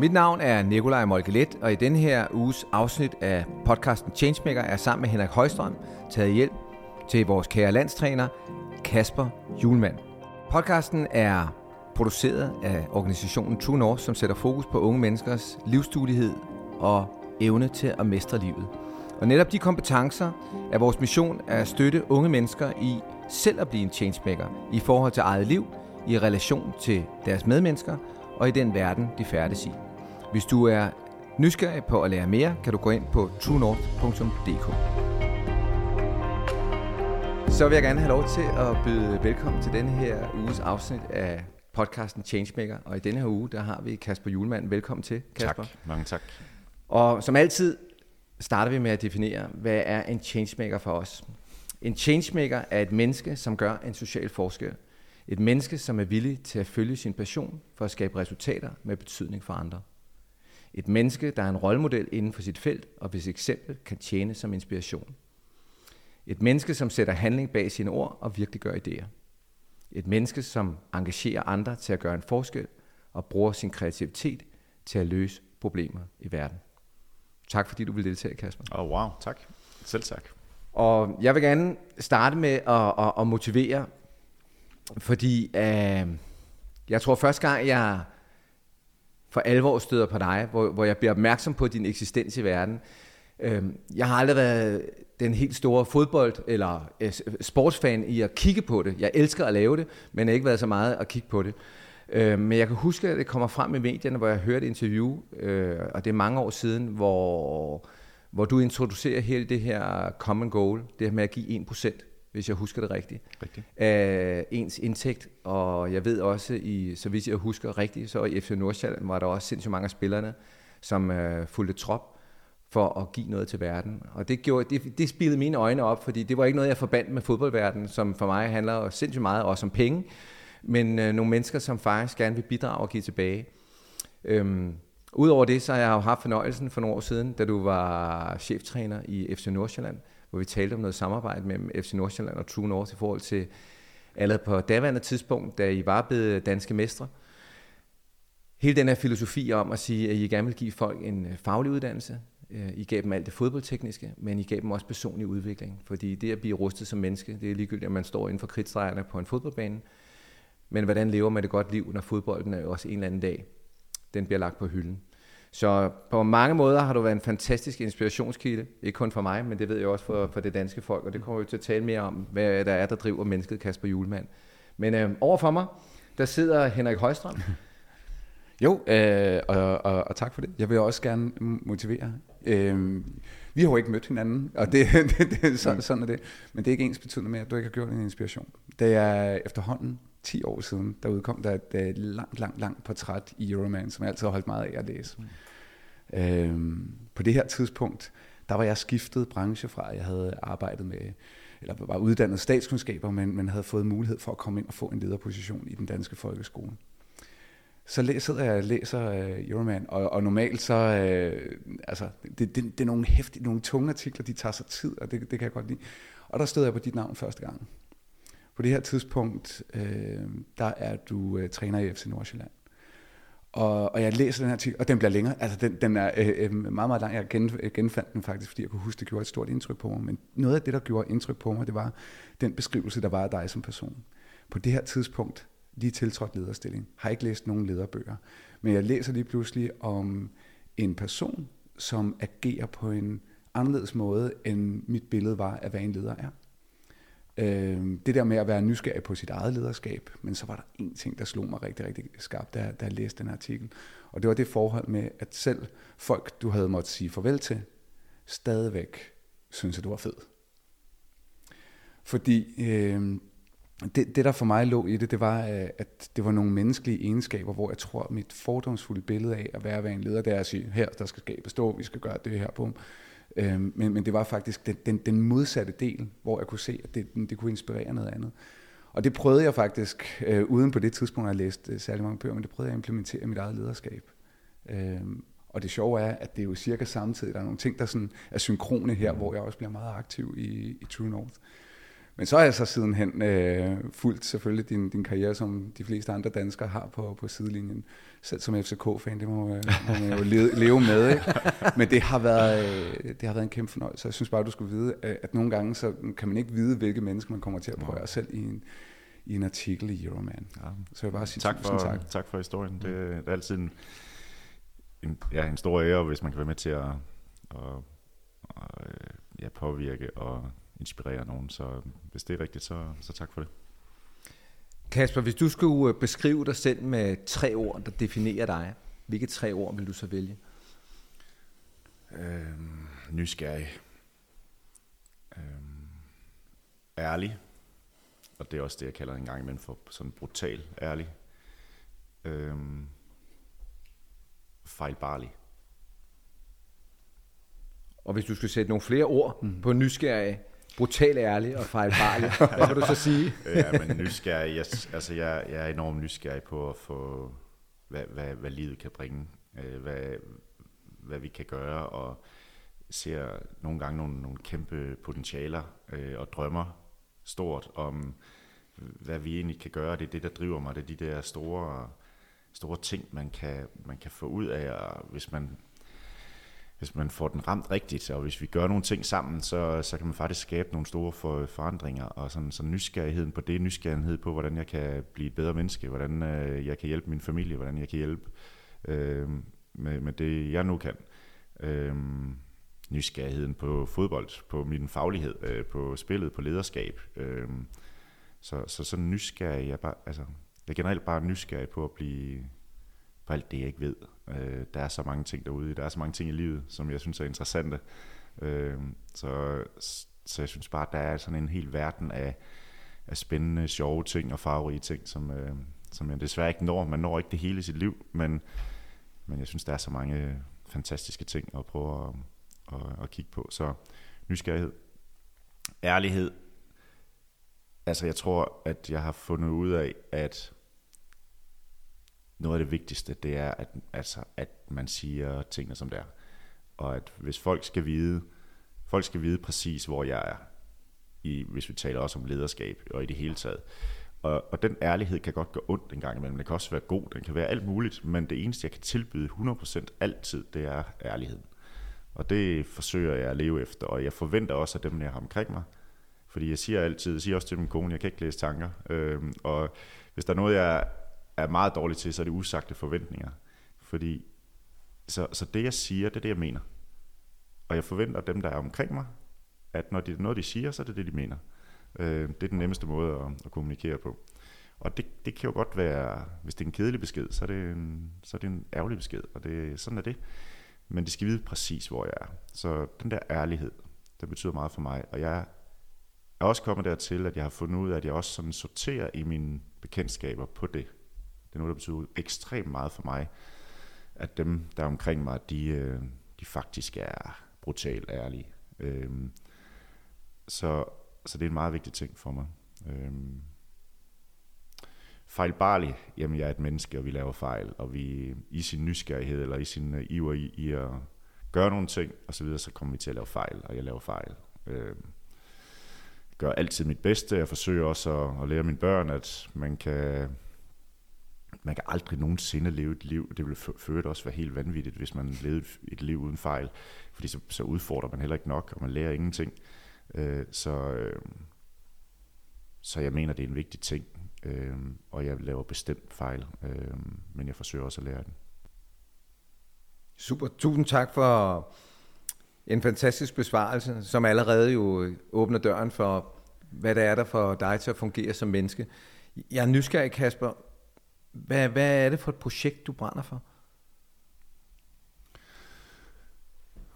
Mit navn er Nikolaj Molkelet, og i denne her uges afsnit af podcasten Changemaker er sammen med Henrik Højstrøm taget hjælp til vores kære landstræner Kasper Julemand. Podcasten er produceret af organisationen True North, som sætter fokus på unge menneskers livsduelighed og evne til at mestre livet. Og netop de kompetencer er vores mission at støtte unge mennesker i selv at blive en changemaker i forhold til eget liv, i relation til deres medmennesker og i den verden, de færdes i. Hvis du er nysgerrig på at lære mere, kan du gå ind på truenorth.dk. Så vil jeg gerne have lov til at byde velkommen til denne her uges afsnit af podcasten Changemaker. Og i denne her uge, der har vi Kasper Julemand. Velkommen til, Kasper. Tak, mange tak. Og som altid starter vi med at definere, hvad er en changemaker for os? En changemaker er et menneske, som gør en social forskel. Et menneske, som er villig til at følge sin passion for at skabe resultater med betydning for andre. Et menneske, der er en rollemodel inden for sit felt, og hvis eksempel kan tjene som inspiration. Et menneske, som sætter handling bag sine ord og virkelig gør idéer. Et menneske, som engagerer andre til at gøre en forskel og bruger sin kreativitet til at løse problemer i verden. Tak fordi du vil deltage, Kasper. Oh, wow, tak. Selv tak. Og jeg vil gerne starte med at, at, at motivere, fordi øh, jeg tror første gang, jeg for alvor støder på dig, hvor, hvor jeg bliver opmærksom på din eksistens i verden. Øhm, jeg har aldrig været den helt store fodbold- eller øh, sportsfan i at kigge på det. Jeg elsker at lave det, men jeg har ikke været så meget at kigge på det. Øhm, men jeg kan huske, at det kommer frem i medierne, hvor jeg hørte et interview, øh, og det er mange år siden, hvor, hvor du introducerer hele det her common goal, det her med at give 1%, hvis jeg husker det rigtigt, rigtigt. af ens indtægt. Og jeg ved også, i, så hvis jeg husker rigtigt, så i FC Nordsjælland var der også sindssygt mange af spillerne, som øh, fulgte trop for at give noget til verden. Og det, gjorde, det, det spillede mine øjne op, fordi det var ikke noget, jeg forbandt med fodboldverdenen, som for mig handler sindssygt meget også om penge, men øh, nogle mennesker, som faktisk gerne vil bidrage og give tilbage. Øhm, Udover det, så har jeg jo haft fornøjelsen for nogle år siden, da du var cheftræner i FC Nordsjælland, hvor vi talte om noget samarbejde mellem FC Nordsjælland og True North i forhold til allerede på daværende tidspunkt, da I var blevet danske mestre. Hele den her filosofi om at sige, at I gerne vil give folk en øh, faglig uddannelse, øh, I gav dem alt det fodboldtekniske, men I gav dem også personlig udvikling. Fordi det at blive rustet som menneske, det er ligegyldigt, at man står inden for kridtstregerne på en fodboldbane. Men hvordan lever man et godt liv, når fodbolden er jo også en eller anden dag, den bliver lagt på hylden. Så på mange måder har du været en fantastisk inspirationskilde. Ikke kun for mig, men det ved jeg også for, for det danske folk. Og det kommer vi til at tale mere om, hvad der er, der driver mennesket Kasper Julemand. Men øh, overfor mig, der sidder Henrik Højstrøm. Jo, øh, og, og, og tak for det. Jeg vil også gerne motivere. Øh, vi har jo ikke mødt hinanden, og det, det, det, sådan, sådan er det. Men det er ikke ens betydende med, at du ikke har gjort en inspiration. Det er efterhånden 10 år siden, der udkom der et, et langt, langt, langt portræt i Euroman, som jeg altid har holdt meget af at læse. Mm. Øhm, på det her tidspunkt, der var jeg skiftet branche fra, jeg havde arbejdet med, eller var uddannet statskundskaber, men, men havde fået mulighed for at komme ind og få en lederposition i den danske folkeskole. Så sidder jeg og læser uh, Euroman, og, og normalt så, uh, altså, det, det, det er nogle hæftige, nogle tunge artikler, de tager sig tid, og det, det kan jeg godt lide. Og der stod jeg på dit navn første gang. På det her tidspunkt, øh, der er du øh, træner i FC Nordsjælland. Og, og jeg læser den her artikel, og den bliver længere. Altså, den, den er øh, øh meget, meget lang. Jeg gen, øh, genfandt den faktisk, fordi jeg kunne huske, det gjorde et stort indtryk på mig. Men noget af det, der gjorde indtryk på mig, det var den beskrivelse, der var af dig som person. På det her tidspunkt, lige tiltrådt lederstilling, har ikke læst nogen lederbøger. Men jeg læser lige pludselig om en person, som agerer på en anderledes måde, end mit billede var af, hvad en leder er. Øh, det der med at være nysgerrig på sit eget lederskab, men så var der en ting, der slog mig rigtig, rigtig skarpt, da, da jeg læste den artikel. Og det var det forhold med, at selv folk, du havde måttet sige farvel til, stadigvæk synes, at du var fed. Fordi øh, det, det, der for mig lå i det, det var, øh, at det var nogle menneskelige egenskaber, hvor jeg tror, at mit fordomsfulde billede af at være, være en leder, det er at sige, her, der skal skabe stå, vi skal gøre det her på. Øhm, men, men det var faktisk den, den, den modsatte del, hvor jeg kunne se, at det, det kunne inspirere noget andet. Og det prøvede jeg faktisk, øh, uden på det tidspunkt at jeg læste øh, særlig mange bøger, men det prøvede jeg at implementere i mit eget lederskab. Øhm, og det sjove er, at det er jo cirka samtidig, der er nogle ting, der sådan er synkrone her, hvor jeg også bliver meget aktiv i, i True North. Men så har jeg så sidenhen øh, fulgt selvfølgelig din, din karriere, som de fleste andre danskere har på, på sidelinjen. Selv som FCK-fan, det må, må man jo leve, leve med. Ikke? Men det har, været, øh, det har været en kæmpe fornøjelse. Jeg synes bare, du skulle vide, at, at nogle gange så kan man ikke vide, hvilke mennesker man kommer til at prøve selv i en, i en artikel i Euroman. Ja. Så jeg vil bare sige tak for, tak. tak for historien. Det, det er altid en, en, ja, en stor ære, hvis man kan være med til at, at, at ja, påvirke og inspirere nogen. Så hvis det er rigtigt, så, så tak for det. Kasper, hvis du skulle øh, beskrive dig selv med tre ord, der definerer dig, hvilke tre ord vil du så vælge? Øhm, nysgerrig. Øhm, ærlig. Og det er også det, jeg kalder en gang imellem for sådan brutal ærlig. Øhm, fejlbarlig. Og hvis du skulle sætte nogle flere ord mm. på nysgerrig, brutal ærlig og fejlbarlig, hvad vil du så sige? ja, men nysgerrig, jeg, altså jeg, jeg er enormt nysgerrig på at få, hvad, hvad, hvad livet kan bringe, øh, hvad, hvad vi kan gøre, og ser nogle gange nogle, nogle kæmpe potentialer øh, og drømmer stort om, hvad vi egentlig kan gøre. Det er det, der driver mig. Det er de der store, store ting, man kan, man kan få ud af, og hvis man hvis man får den ramt rigtigt, og hvis vi gør nogle ting sammen, så, så kan man faktisk skabe nogle store for, forandringer, og sådan, så nysgerrigheden på det, nysgerrighed på, hvordan jeg kan blive et bedre menneske, hvordan øh, jeg kan hjælpe min familie, hvordan jeg kan hjælpe øh, med, med det, jeg nu kan. Øh, nysgerrigheden på fodbold, på min faglighed, øh, på spillet, på lederskab. Øh, så, så sådan nysgerrig, jeg, bare, altså, jeg er generelt bare nysgerrig på at blive på alt det, jeg ikke ved. Øh, der er så mange ting derude, der er så mange ting i livet, som jeg synes er interessante. Øh, så, så jeg synes bare, der er sådan en hel verden af, af spændende, sjove ting og farverige ting, som, øh, som jeg desværre ikke når. Man når ikke det hele i sit liv, men, men jeg synes, der er så mange fantastiske ting at prøve at, at, at kigge på. Så nysgerrighed, ærlighed. Altså jeg tror, at jeg har fundet ud af, at noget af det vigtigste, det er, at, altså, at man siger tingene som det er. Og at hvis folk skal vide, folk skal vide præcis, hvor jeg er, i, hvis vi taler også om lederskab og i det hele taget. Og, og den ærlighed kan godt gå ondt en gang imellem. Den kan også være god, den kan være alt muligt, men det eneste, jeg kan tilbyde 100% altid, det er ærligheden. Og det forsøger jeg at leve efter, og jeg forventer også af dem, jeg har omkring mig. Fordi jeg siger altid, jeg siger også til min kone, jeg kan ikke læse tanker. Øhm, og hvis der er noget, jeg er meget dårlig til, så er det usagte forventninger. Fordi, så, så det jeg siger, det er det, jeg mener. Og jeg forventer dem, der er omkring mig, at når det er noget, de siger, så er det det, de mener. Øh, det er den nemmeste måde at, at kommunikere på. Og det, det kan jo godt være, hvis det er en kedelig besked, så er det en, så er det en ærgerlig besked, og det, sådan er det. Men de skal vide præcis, hvor jeg er. Så den der ærlighed, det betyder meget for mig. Og jeg er også kommet dertil, at jeg har fundet ud af, at jeg også sådan sorterer i mine bekendtskaber på det. Det er noget, der betyder ekstremt meget for mig, at dem, der er omkring mig, de, øh, de faktisk er brutalt ærlige. Øhm, så, så det er en meget vigtig ting for mig. Øhm, fejlbarlig, jamen jeg er et menneske, og vi laver fejl, og vi i sin nysgerrighed, eller i sin uh, iver i, i at gøre nogle ting, og så videre, så kommer vi til at lave fejl, og jeg laver fejl. Øhm, gør altid mit bedste, jeg forsøger også at, at lære mine børn, at man kan man kan aldrig nogensinde leve et liv. Det ville føre også være helt vanvittigt, hvis man levede et liv uden fejl. Fordi så, så udfordrer man heller ikke nok, og man lærer ingenting. Øh, så, øh, så jeg mener, det er en vigtig ting. Øh, og jeg laver bestemt fejl, øh, men jeg forsøger også at lære den. Super. Tusind tak for en fantastisk besvarelse, som allerede jo åbner døren for, hvad det er, der for dig til at fungere som menneske. Jeg er nysgerrig, Kasper. Hvad, hvad er det for et projekt, du brænder for?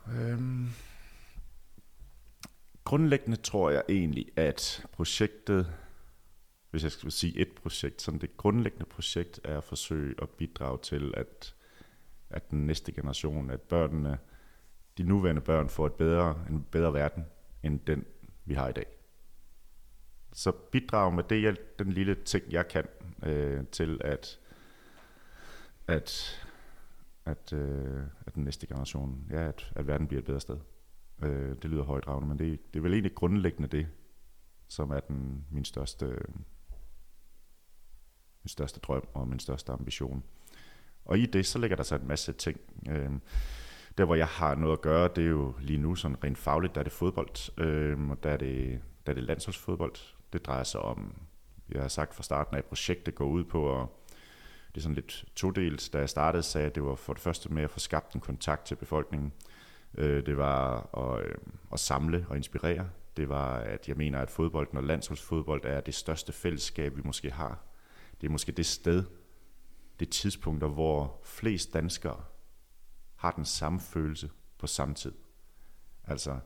Øhm, grundlæggende tror jeg egentlig, at projektet, hvis jeg skal sige et projekt, sådan det grundlæggende projekt er at forsøge at bidrage til, at, at den næste generation, at børnene, de nuværende børn får et bedre, en bedre verden, end den, vi har i dag. Så bidrage med det, jeg, den lille ting, jeg kan, øh, til at, at, at, øh, at den næste generation, ja, at, at verden bliver et bedre sted. Øh, det lyder højdragende, men det, det er vel egentlig grundlæggende det, som er den, min største min største drøm og min største ambition. Og i det, så ligger der så en masse ting. Øh, der, hvor jeg har noget at gøre, det er jo lige nu sådan rent fagligt, der er det fodbold, øh, og der er det, der er det landsholdsfodbold. Det drejer sig om, jeg har sagt fra starten af, at projektet går ud på at det er sådan lidt todelt. Da jeg startede, sagde jeg, at det var for det første med at få skabt en kontakt til befolkningen. Øh, det var at, øh, at samle og inspirere. Det var, at jeg mener, at fodbolden og landsholdsfodbold er det største fællesskab, vi måske har. Det er måske det sted, det tidspunkt, hvor flest danskere har den samme følelse på samme tid. Altså,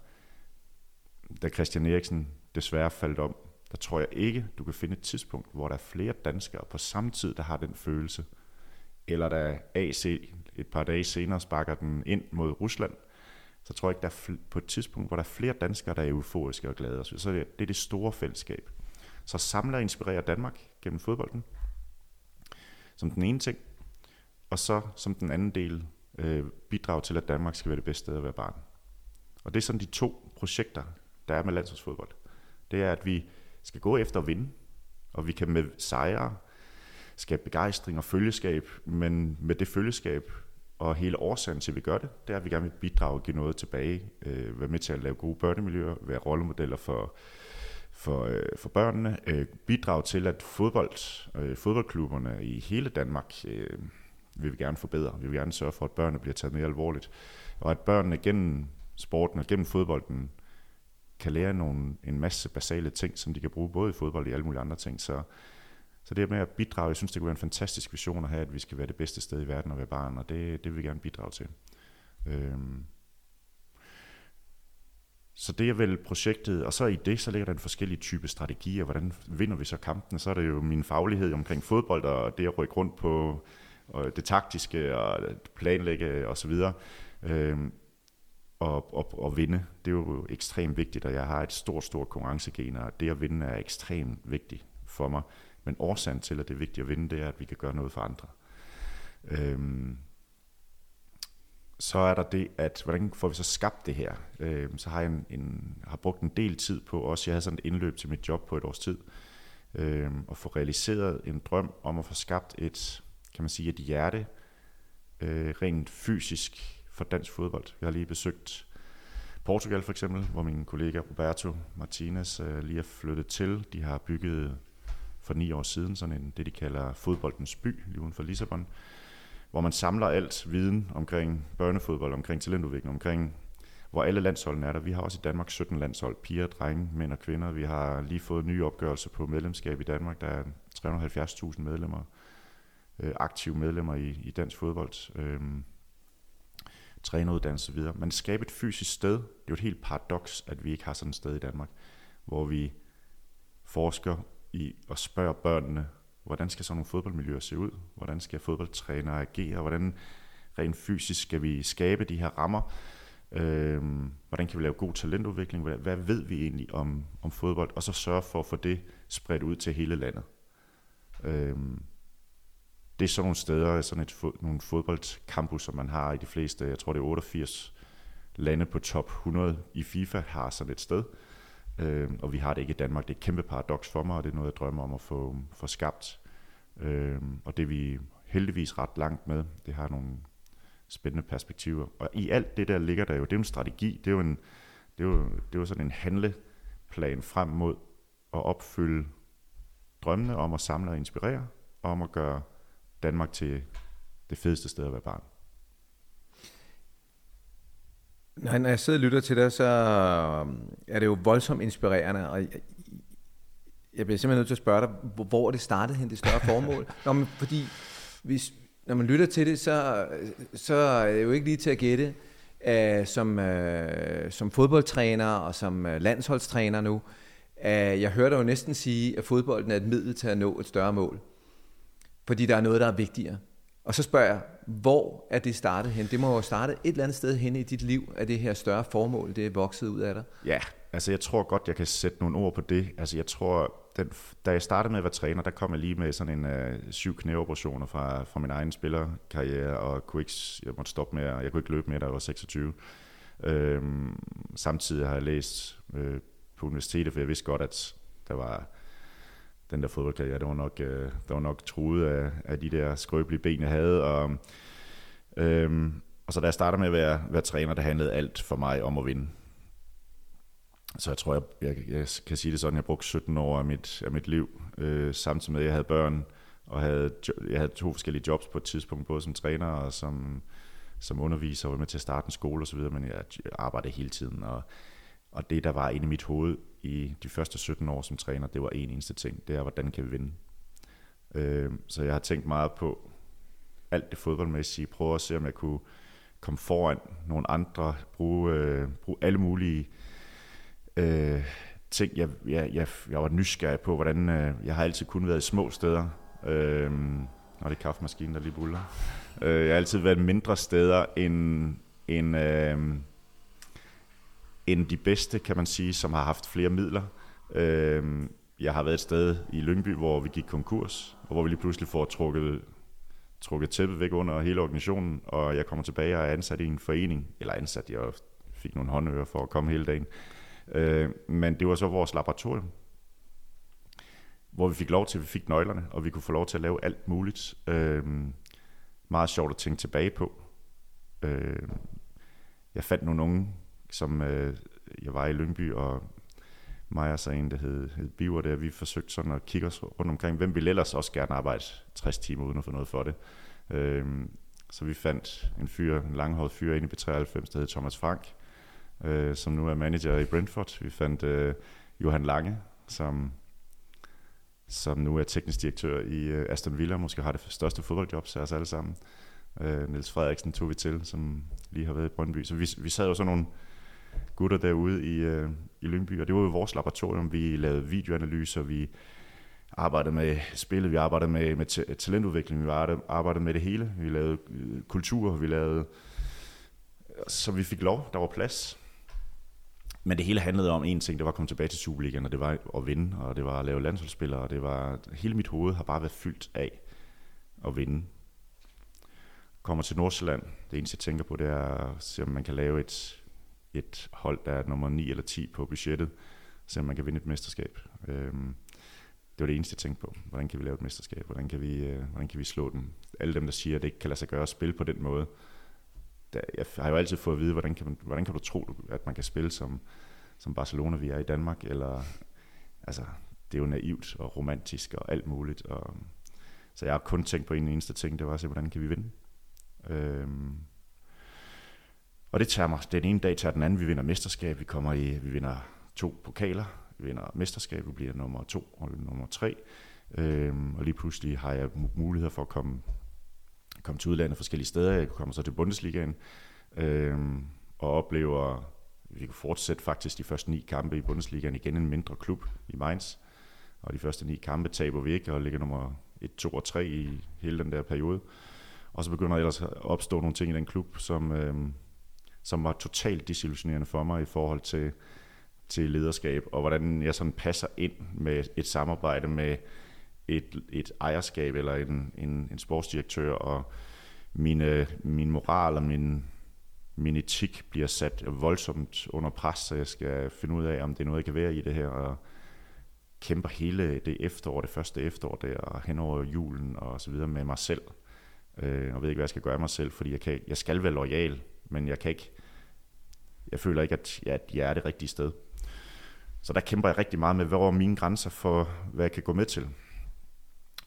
da Christian Eriksen desværre faldt om, der tror jeg ikke, du kan finde et tidspunkt, hvor der er flere danskere på samme tid, der har den følelse. Eller da AC et par dage senere sparker den ind mod Rusland, så tror jeg ikke, der er på et tidspunkt, hvor der er flere danskere, der er euforiske og glade. Så det er det store fællesskab. Så samler og inspirerer Danmark gennem fodbolden, som den ene ting. Og så som den anden del, øh, bidrag til, at Danmark skal være det bedste sted at være barn. Og det er sådan de to projekter, der er med landsholdsfodbold. Det er, at vi skal gå efter at vinde, og vi kan med sejre skabe begejstring og følgeskab, men med det følgeskab og hele årsagen til, at vi gør det, det er, at vi gerne vil bidrage og give noget tilbage, øh, være med til at lave gode børnemiljøer, være rollemodeller for, for, øh, for børnene, øh, bidrage til, at fodbold, øh, fodboldklubberne i hele Danmark øh, vil vi gerne forbedre. Vi vil gerne sørge for, at børnene bliver taget mere alvorligt, og at børnene gennem sporten og gennem fodbolden kan lære nogle, en masse basale ting, som de kan bruge både i fodbold og i alle mulige andre ting. Så, så det med at bidrage, jeg synes, det kunne være en fantastisk vision at have, at vi skal være det bedste sted i verden at være barn, og det, det vil vi gerne bidrage til. Øhm. Så det er vel projektet, og så i det, så ligger der en forskellige type strategier. Hvordan vinder vi så kampen? Så er det jo min faglighed omkring fodbold, og det at rykke rundt på og det taktiske, og planlægge osv. Øhm, og, og, og vinde, det er jo ekstremt vigtigt, og jeg har et stort, stort konkurrencegen, og det at vinde er ekstremt vigtigt for mig. Men årsagen til, at det er vigtigt at vinde, det er, at vi kan gøre noget for andre. Øhm, så er der det, at hvordan får vi så skabt det her? Øhm, så har jeg en, en, har brugt en del tid på, også jeg havde sådan et indløb til mit job på et års tid, øhm, at få realiseret en drøm om at få skabt et, kan man sige, et hjerte, øh, rent fysisk for dansk fodbold. Jeg har lige besøgt Portugal for eksempel, hvor min kollega Roberto Martinez øh, lige er flyttet til. De har bygget for ni år siden sådan en, det de kalder fodboldens by, lige uden for Lissabon, hvor man samler alt viden omkring børnefodbold, omkring talentudvikling, omkring hvor alle landsholdene er der. Vi har også i Danmark 17 landshold, piger, drenge, mænd og kvinder. Vi har lige fået nye opgørelser på medlemskab i Danmark. Der er 370.000 medlemmer, øh, aktive medlemmer i, i dansk fodbold. Øh, træneruddannelse videre. Men skabe et fysisk sted, det er jo et helt paradoks, at vi ikke har sådan et sted i Danmark, hvor vi forsker i at spørge børnene, hvordan skal sådan nogle fodboldmiljøer se ud? Hvordan skal fodboldtrænere agere? Hvordan rent fysisk skal vi skabe de her rammer? Øhm, hvordan kan vi lave god talentudvikling? Hvad, hvad ved vi egentlig om, om fodbold? Og så sørge for at få det spredt ud til hele landet. Øhm, det er sådan nogle steder, sådan et, nogle fodboldcampus, som man har i de fleste, jeg tror det er 88 lande på top 100 i FIFA, har sådan et sted. Øh, og vi har det ikke i Danmark. Det er et kæmpe paradoks for mig, og det er noget, jeg drømmer om at få, få skabt. Øh, og det er vi heldigvis ret langt med. Det har nogle spændende perspektiver. Og i alt det der ligger der jo, det er jo en strategi, det er jo, en, det er jo, det er jo sådan en handleplan frem mod at opfylde drømmene om at samle og inspirere, og om at gøre Danmark til det fedeste sted at være barn. Når jeg sidder og lytter til dig, så øhm, er det jo voldsomt inspirerende, og jeg bliver simpelthen nødt til at spørge dig, hvor det startede hen, det større formål. Nå, men fordi hvis, når man lytter til det, så, så er det jo ikke lige til at gætte, uh, som, uh, som fodboldtræner og som uh, landsholdstræner nu, uh, jeg hørte jo næsten sige, at fodbolden er et middel til at nå et større mål fordi der er noget, der er vigtigere. Og så spørger jeg, hvor er det startet hen? Det må jo starte et eller andet sted hen i dit liv, at det her større formål, det er vokset ud af dig. Ja, altså jeg tror godt, jeg kan sætte nogle ord på det. Altså jeg tror, den, da jeg startede med at være træner, der kom jeg lige med sådan en uh, syv knæoperationer fra, fra min egen spillerkarriere, og kunne ikke, jeg måtte stoppe med, jeg kunne ikke løbe mere, da jeg var 26. Øhm, samtidig har jeg læst øh, på universitetet, for jeg vidste godt, at der var den der fodboldkarriere, det var nok, øh, der var nok truet af, af de der skrøbelige ben, jeg havde. Og, øh, og så da jeg startede med at være, være træner, der handlede alt for mig om at vinde. Så jeg tror, jeg, jeg, jeg kan sige det sådan, jeg brugte 17 år af mit, af mit liv, øh, samtidig med, at jeg havde børn, og havde, jeg havde to forskellige jobs på et tidspunkt, både som træner og som, som underviser, og var med til at starte en skole osv., men jeg, jeg arbejdede hele tiden, og, og det, der var inde i mit hoved i de første 17 år som træner, det var en eneste ting, det er, hvordan kan vi vinde? Øh, så jeg har tænkt meget på alt det fodboldmæssige, prøve at se, om jeg kunne komme foran nogle andre, bruge, øh, bruge alle mulige øh, ting. Jeg, jeg, jeg, jeg var nysgerrig på, hvordan øh, jeg har altid kun været i små steder. Øh, og det er kaffemaskinen, der lige buller. Øh, jeg har altid været mindre steder end, end, øh, end de bedste, kan man sige, som har haft flere midler. Øh, jeg har været et sted i Lyngby, hvor vi gik konkurs, og hvor vi lige pludselig får trukket, trukket tæppet væk under hele organisationen, og jeg kommer tilbage og er ansat i en forening, eller ansat, jeg fik nogle håndører for at komme hele dagen. Øh, men det var så vores laboratorium, hvor vi fik lov til, at vi fik nøglerne, og vi kunne få lov til at lave alt muligt. Øh, meget sjovt at tænke tilbage på. Øh, jeg fandt nogle unge, som øh, jeg var i Lyngby, og mig og så en, der hed, hed Biver, der vi forsøgte sådan at kigge os rundt omkring, hvem ville ellers også gerne arbejde 60 timer uden at få noget for det. Øh, så vi fandt en fyr, en langhåret fyr inde i B93, der hed Thomas Frank, øh, som nu er manager i Brentford. Vi fandt øh, Johan Lange, som, som nu er teknisk direktør i øh, Aston Villa, måske har det største fodboldjob til os alle sammen. Øh, Niels Frederiksen tog vi til, som lige har været i Brøndby. Så vi, vi sad jo sådan nogle gutter derude i, øh, i Lyngby, og det var jo vores laboratorium. Vi lavede videoanalyser, vi arbejdede med spillet, vi arbejdede med, med talentudvikling, vi arbejdede med det hele. Vi lavede øh, kultur, vi lavede... Så vi fik lov, der var plads. Men det hele handlede om en ting, det var at komme tilbage til Superligaen, og det var at vinde, og det var at lave landsholdsspillere, og det var, hele mit hoved har bare været fyldt af at vinde. Kommer til Nordsjælland, det eneste jeg tænker på, det er at se, om man kan lave et, et hold, der er nummer 9 eller 10 på budgettet, så man kan vinde et mesterskab. Øhm, det var det eneste, jeg tænkte på. Hvordan kan vi lave et mesterskab? Hvordan kan vi, øh, hvordan kan vi slå dem? Alle dem, der siger, at det ikke kan lade sig gøre at spille på den måde, der, jeg har jo altid fået at vide, hvordan kan, man, hvordan kan du tro, at man kan spille som, som Barcelona, vi er i Danmark, eller altså, det er jo naivt og romantisk og alt muligt. Og, så jeg har kun tænkt på en eneste ting, det var at se, hvordan kan vi vinde. Øhm, og det tager mig den ene dag til den anden. Vi vinder mesterskab, vi kommer i, vi vinder to pokaler, vi vinder mesterskab, vi bliver nummer to og nummer tre. Øhm, og lige pludselig har jeg mulighed for at komme komme til udlandet forskellige steder. Jeg kommer så til Bundesligaen øhm, og oplever, vi kunne fortsætte faktisk de første ni kampe i Bundesligaen igen en mindre klub i Mainz. Og de første ni kampe taber vi ikke og ligger nummer 1, 2 og 3 i hele den der periode. Og så begynder der ellers at opstå nogle ting i den klub, som, øhm, som var totalt desillusionerende for mig i forhold til, til lederskab, og hvordan jeg sådan passer ind med et samarbejde med et, et ejerskab eller en, en, en sportsdirektør, og mine, min moral og min, min etik bliver sat voldsomt under pres, så jeg skal finde ud af, om det er noget, jeg kan være i det her, og kæmper hele det efterår, det første efterår der, og hen over julen og så videre med mig selv. Øh, og ved ikke, hvad jeg skal gøre af mig selv, fordi jeg, kan, jeg skal være lojal, men jeg kan ikke, jeg føler ikke, at jeg, at jeg er det rigtige sted. Så der kæmper jeg rigtig meget med, hvor er mine grænser for, hvad jeg kan gå med til.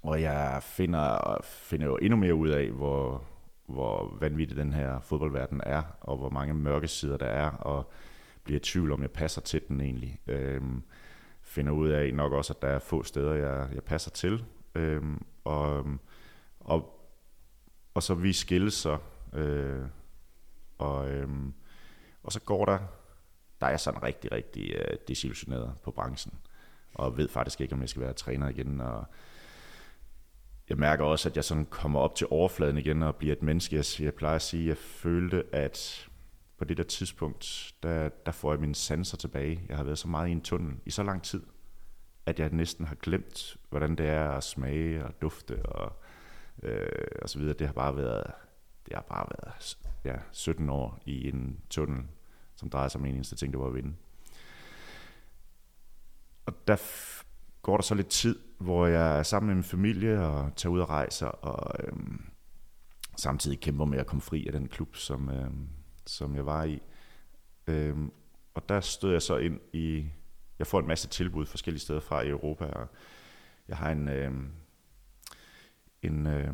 Og jeg finder, finder jo endnu mere ud af, hvor, hvor vanvittig den her fodboldverden er, og hvor mange mørke sider der er, og bliver i tvivl om, jeg passer til den egentlig. Øhm, finder ud af nok også, at der er få steder, jeg, jeg passer til. Øhm, og, og, og så vi skilles så, øh, og, øhm, og så går der, der er jeg sådan rigtig, rigtig øh, desillusioneret på branchen, og ved faktisk ikke, om jeg skal være træner igen, og jeg mærker også, at jeg sådan kommer op til overfladen igen og bliver et menneske. Jeg, jeg plejer at sige, at jeg følte, at på det der tidspunkt, der, der får jeg mine sanser tilbage. Jeg har været så meget i en tunnel i så lang tid, at jeg næsten har glemt, hvordan det er at smage og dufte og, øh, og så videre. Det har bare været, det har bare været ja, 17 år i en tunnel, som drejede sig om en eneste ting, det var at vinde. Og der går der så lidt tid, hvor jeg er sammen med min familie og tager ud og rejser, og øhm, samtidig kæmper med at komme fri af den klub, som, øhm, som jeg var i. Øhm, og der stod jeg så ind i, jeg får en masse tilbud forskellige steder fra i Europa, og jeg har en, øhm, en, øh,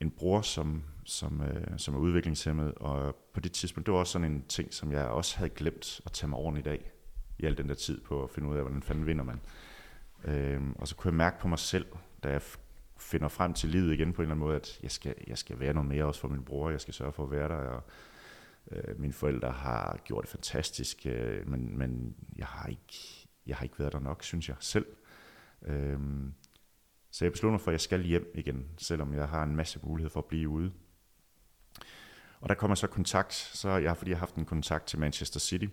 en bror, som, som, øh, som er udviklingshemmet, og på det tidspunkt, det var også sådan en ting, som jeg også havde glemt at tage mig ordentligt af, i al den der tid på at finde ud af, hvordan fanden vinder man. Øh, og så kunne jeg mærke på mig selv, da jeg finder frem til livet igen på en eller anden måde, at jeg skal, jeg skal være noget mere også for min bror, jeg skal sørge for at være der, og øh, mine forældre har gjort det fantastisk, øh, men, men jeg, har ikke, jeg har ikke været der nok, synes jeg selv. Øhm, så jeg besluttede mig for, at jeg skal hjem igen, selvom jeg har en masse mulighed for at blive ude. Og der kommer så kontakt, så jeg, fordi jeg har haft en kontakt til Manchester City,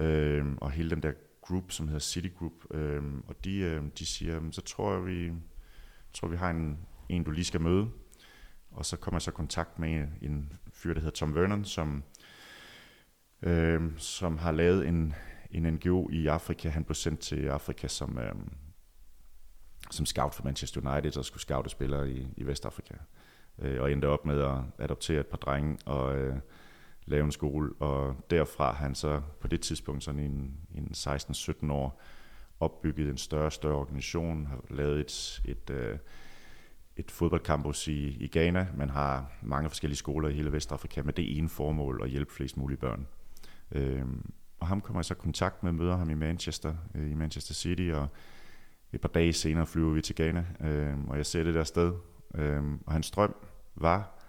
øh, og hele den der group, som hedder City Group, øh, og de, øh, de siger, så tror jeg, vi, tror, vi har en, en, du lige skal møde. Og så kommer jeg så i kontakt med en fyr, der hedder Tom Vernon, som, øh, som har lavet en, en NGO i Afrika. Han blev sendt til Afrika som, øh, som scout for Manchester United og skulle scoute spillere i, i Vestafrika. Øh, og endte op med at adoptere et par drenge og øh, lave en skole. Og derfra han så på det tidspunkt, sådan en, en 16-17 år, opbygget en større og større organisation, har lavet et, et, øh, et fodboldcampus i, i Ghana. Man har mange forskellige skoler i hele Vestafrika med det ene formål at hjælpe flest mulige børn. Øh, og ham kommer jeg så i kontakt med, møder ham i Manchester, øh, i Manchester City, og et par dage senere flyver vi til Ghana, øh, og jeg ser det der sted. Øh, og hans drøm var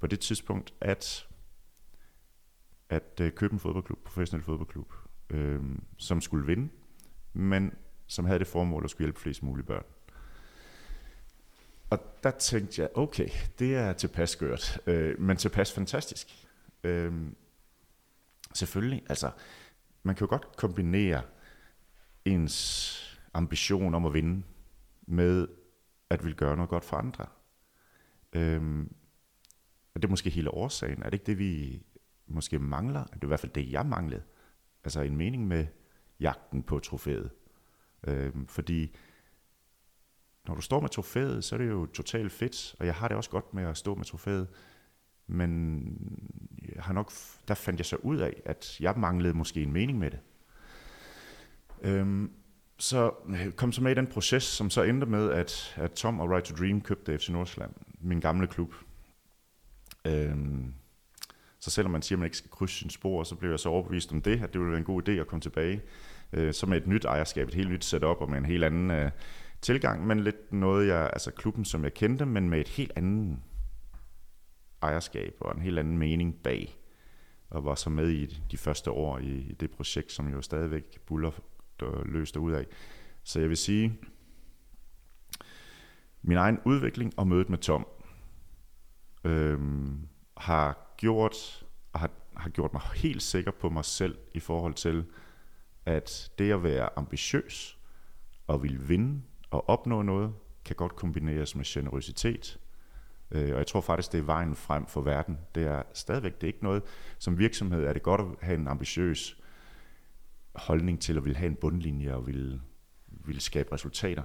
på det tidspunkt, at at øh, købe en fodboldklub, professionel fodboldklub, øh, som skulle vinde, men som havde det formål at skulle hjælpe flest mulige børn. Og der tænkte jeg, okay, det er tilpas skørt, øh, men tilpas fantastisk. Øh, selvfølgelig, altså, man kan jo godt kombinere ens ambition om at vinde med at vil gøre noget godt for andre. Øhm, og det er måske hele årsagen. Er det ikke det, vi måske mangler? Det er i hvert fald det, jeg manglede. Altså en mening med jagten på trofæet. Øhm, fordi når du står med trofæet, så er det jo totalt fedt, og jeg har det også godt med at stå med trofæet, men jeg har nok, der fandt jeg så ud af, at jeg manglede måske en mening med det. Øhm, så øh, kom så med i den proces, som så endte med, at, at Tom og Right to Dream købte FC Nordsjælland, min gamle klub. Øhm, så selvom man siger, at man ikke skal krydse sin spor, så blev jeg så overbevist om det, at det ville være en god idé at komme tilbage. Øh, så med et nyt ejerskab, et helt nyt setup og med en helt anden øh, tilgang, men lidt noget, jeg, altså klubben, som jeg kendte, men med et helt andet ejerskab og en helt anden mening bag. Og var så med i de første år i, i det projekt, som jo stadigvæk buller Øh, løst ud af. Så jeg vil sige, min egen udvikling og mødet med Tom øhm, har gjort har, har gjort mig helt sikker på mig selv i forhold til, at det at være ambitiøs og vil vinde og opnå noget, kan godt kombineres med generøsitet. Øh, og jeg tror faktisk, det er vejen frem for verden. Det er stadigvæk det er ikke noget, som virksomhed er det godt at have en ambitiøs holdning til at ville have en bundlinje og ville, ville skabe resultater.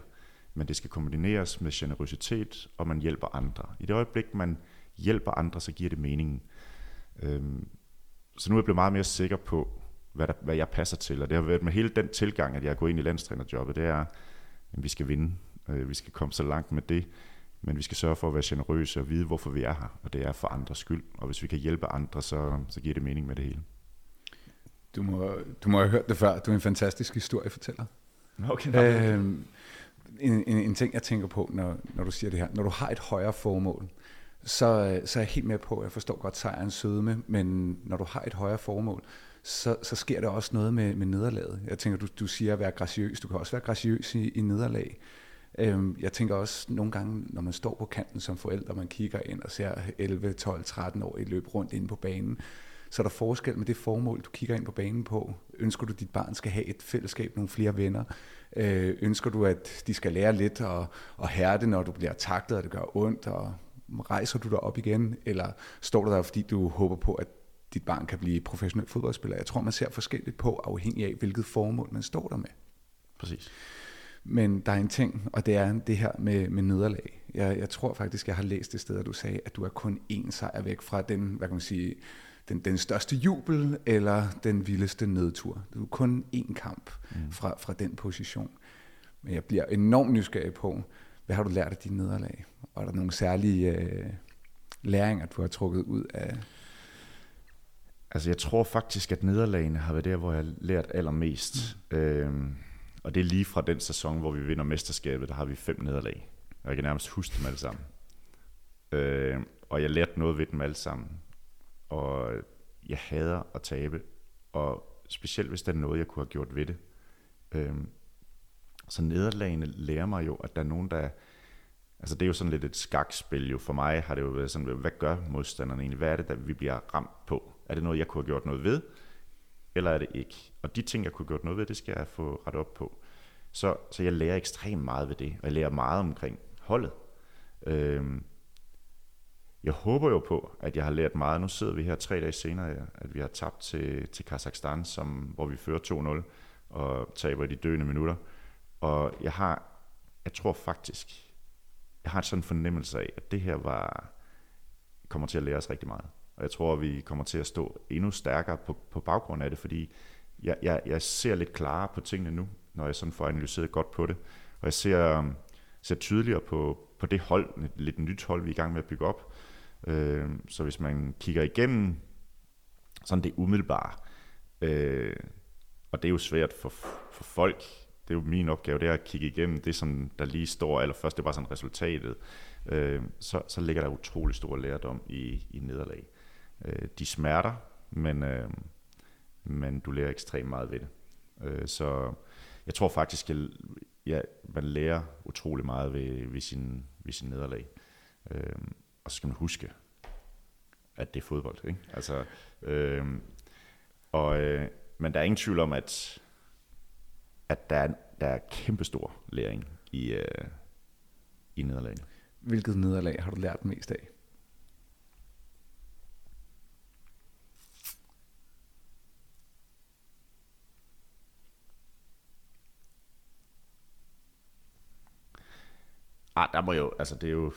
Men det skal kombineres med generøsitet, og man hjælper andre. I det øjeblik, man hjælper andre, så giver det mening. Øhm, så nu er jeg blevet meget mere sikker på, hvad, der, hvad jeg passer til. Og det har været med hele den tilgang, at jeg er gået ind i landstrænerjobbet, det er, at vi skal vinde. Øh, vi skal komme så langt med det. Men vi skal sørge for at være generøse og vide, hvorfor vi er her. Og det er for andres skyld. Og hvis vi kan hjælpe andre, så, så giver det mening med det hele. Du må, du må have hørt det før. Du er en fantastisk historiefortæller. Okay, øhm, en, en, en ting, jeg tænker på, når, når du siger det her. Når du har et højere formål, så, så er jeg helt med på, at jeg forstår godt sejrens sødme, men når du har et højere formål, så, så sker der også noget med, med nederlaget. Jeg tænker, du, du siger at være graciøs. Du kan også være graciøs i, i nederlag. Øhm, jeg tænker også nogle gange, når man står på kanten som forældre, man kigger ind og ser 11, 12, 13 år i løb rundt inde på banen, så er der forskel med det formål, du kigger ind på banen på. Ønsker du, at dit barn skal have et fællesskab, nogle flere venner? Øh, ønsker du, at de skal lære lidt at, at hærde, når du bliver taklet, og det gør ondt, og rejser du dig op igen? Eller står du der, fordi du håber på, at dit barn kan blive professionel fodboldspiller? Jeg tror, man ser forskelligt på, afhængig af, hvilket formål man står der med. Præcis. Men der er en ting, og det er det her med, med nederlag. Jeg, jeg tror faktisk, jeg har læst det sted, at du sagde, at du er kun én sejr væk fra den, hvad kan man sige, den, den største jubel eller den vildeste nedtur. Du er kun én kamp mm. fra, fra den position. Men jeg bliver enormt nysgerrig på, hvad har du lært af dine nederlag? Og er der nogle særlige øh, læringer, du har trukket ud af? Altså jeg tror faktisk, at nederlagene har været der, hvor jeg har lært allermest. Mm. Øhm, og det er lige fra den sæson, hvor vi vinder mesterskabet, der har vi fem nederlag. Og jeg kan nærmest huske dem alle sammen. Øh, og jeg lærte noget ved dem alle sammen. Og jeg hader at tabe. Og specielt hvis der er noget, jeg kunne have gjort ved det. Øhm, så nederlagene lærer mig jo, at der er nogen, der... Altså det er jo sådan lidt et skakspil jo. For mig har det jo været sådan, hvad gør modstanderne egentlig? Hvad er det, der vi bliver ramt på? Er det noget, jeg kunne have gjort noget ved? Eller er det ikke? Og de ting, jeg kunne have gjort noget ved, det skal jeg få ret op på. Så, så jeg lærer ekstremt meget ved det, og jeg lærer meget omkring holdet. Øhm, jeg håber jo på, at jeg har lært meget. Nu sidder vi her tre dage senere, at vi har tabt til, til Kazakhstan, som, hvor vi fører 2-0 og taber i de døende minutter. Og jeg har, jeg tror faktisk, jeg har sådan en fornemmelse af, at det her var, kommer til at lære os rigtig meget. Og jeg tror, at vi kommer til at stå endnu stærkere på, på baggrund af det, fordi jeg, jeg, jeg ser lidt klarere på tingene nu, når jeg sådan får analyseret godt på det. Og jeg ser, ser tydeligere på, på det hold, et lidt nyt hold, vi er i gang med at bygge op. Øh, så hvis man kigger igennem sådan det umiddelbare, øh, og det er jo svært for, for folk, det er jo min opgave, det er at kigge igennem det, som der lige står allerførst, det var sådan resultatet, øh, så, så ligger der utrolig stor lærdom i, i nederlag. Øh, de smerter, men, øh, men du lærer ekstremt meget ved det. Øh, så jeg tror faktisk, at ja, man lærer utrolig meget ved, ved, sin, ved sin nederlag. Øh, og så skal man huske, at det er fodbold. Ikke? Altså, øh, og, øh, men der er ingen tvivl om, at, at der, er, der er kæmpestor læring i, øh, i nederlagene. Hvilket nederlag har du lært mest af? Ah, der må jo, altså det er jo,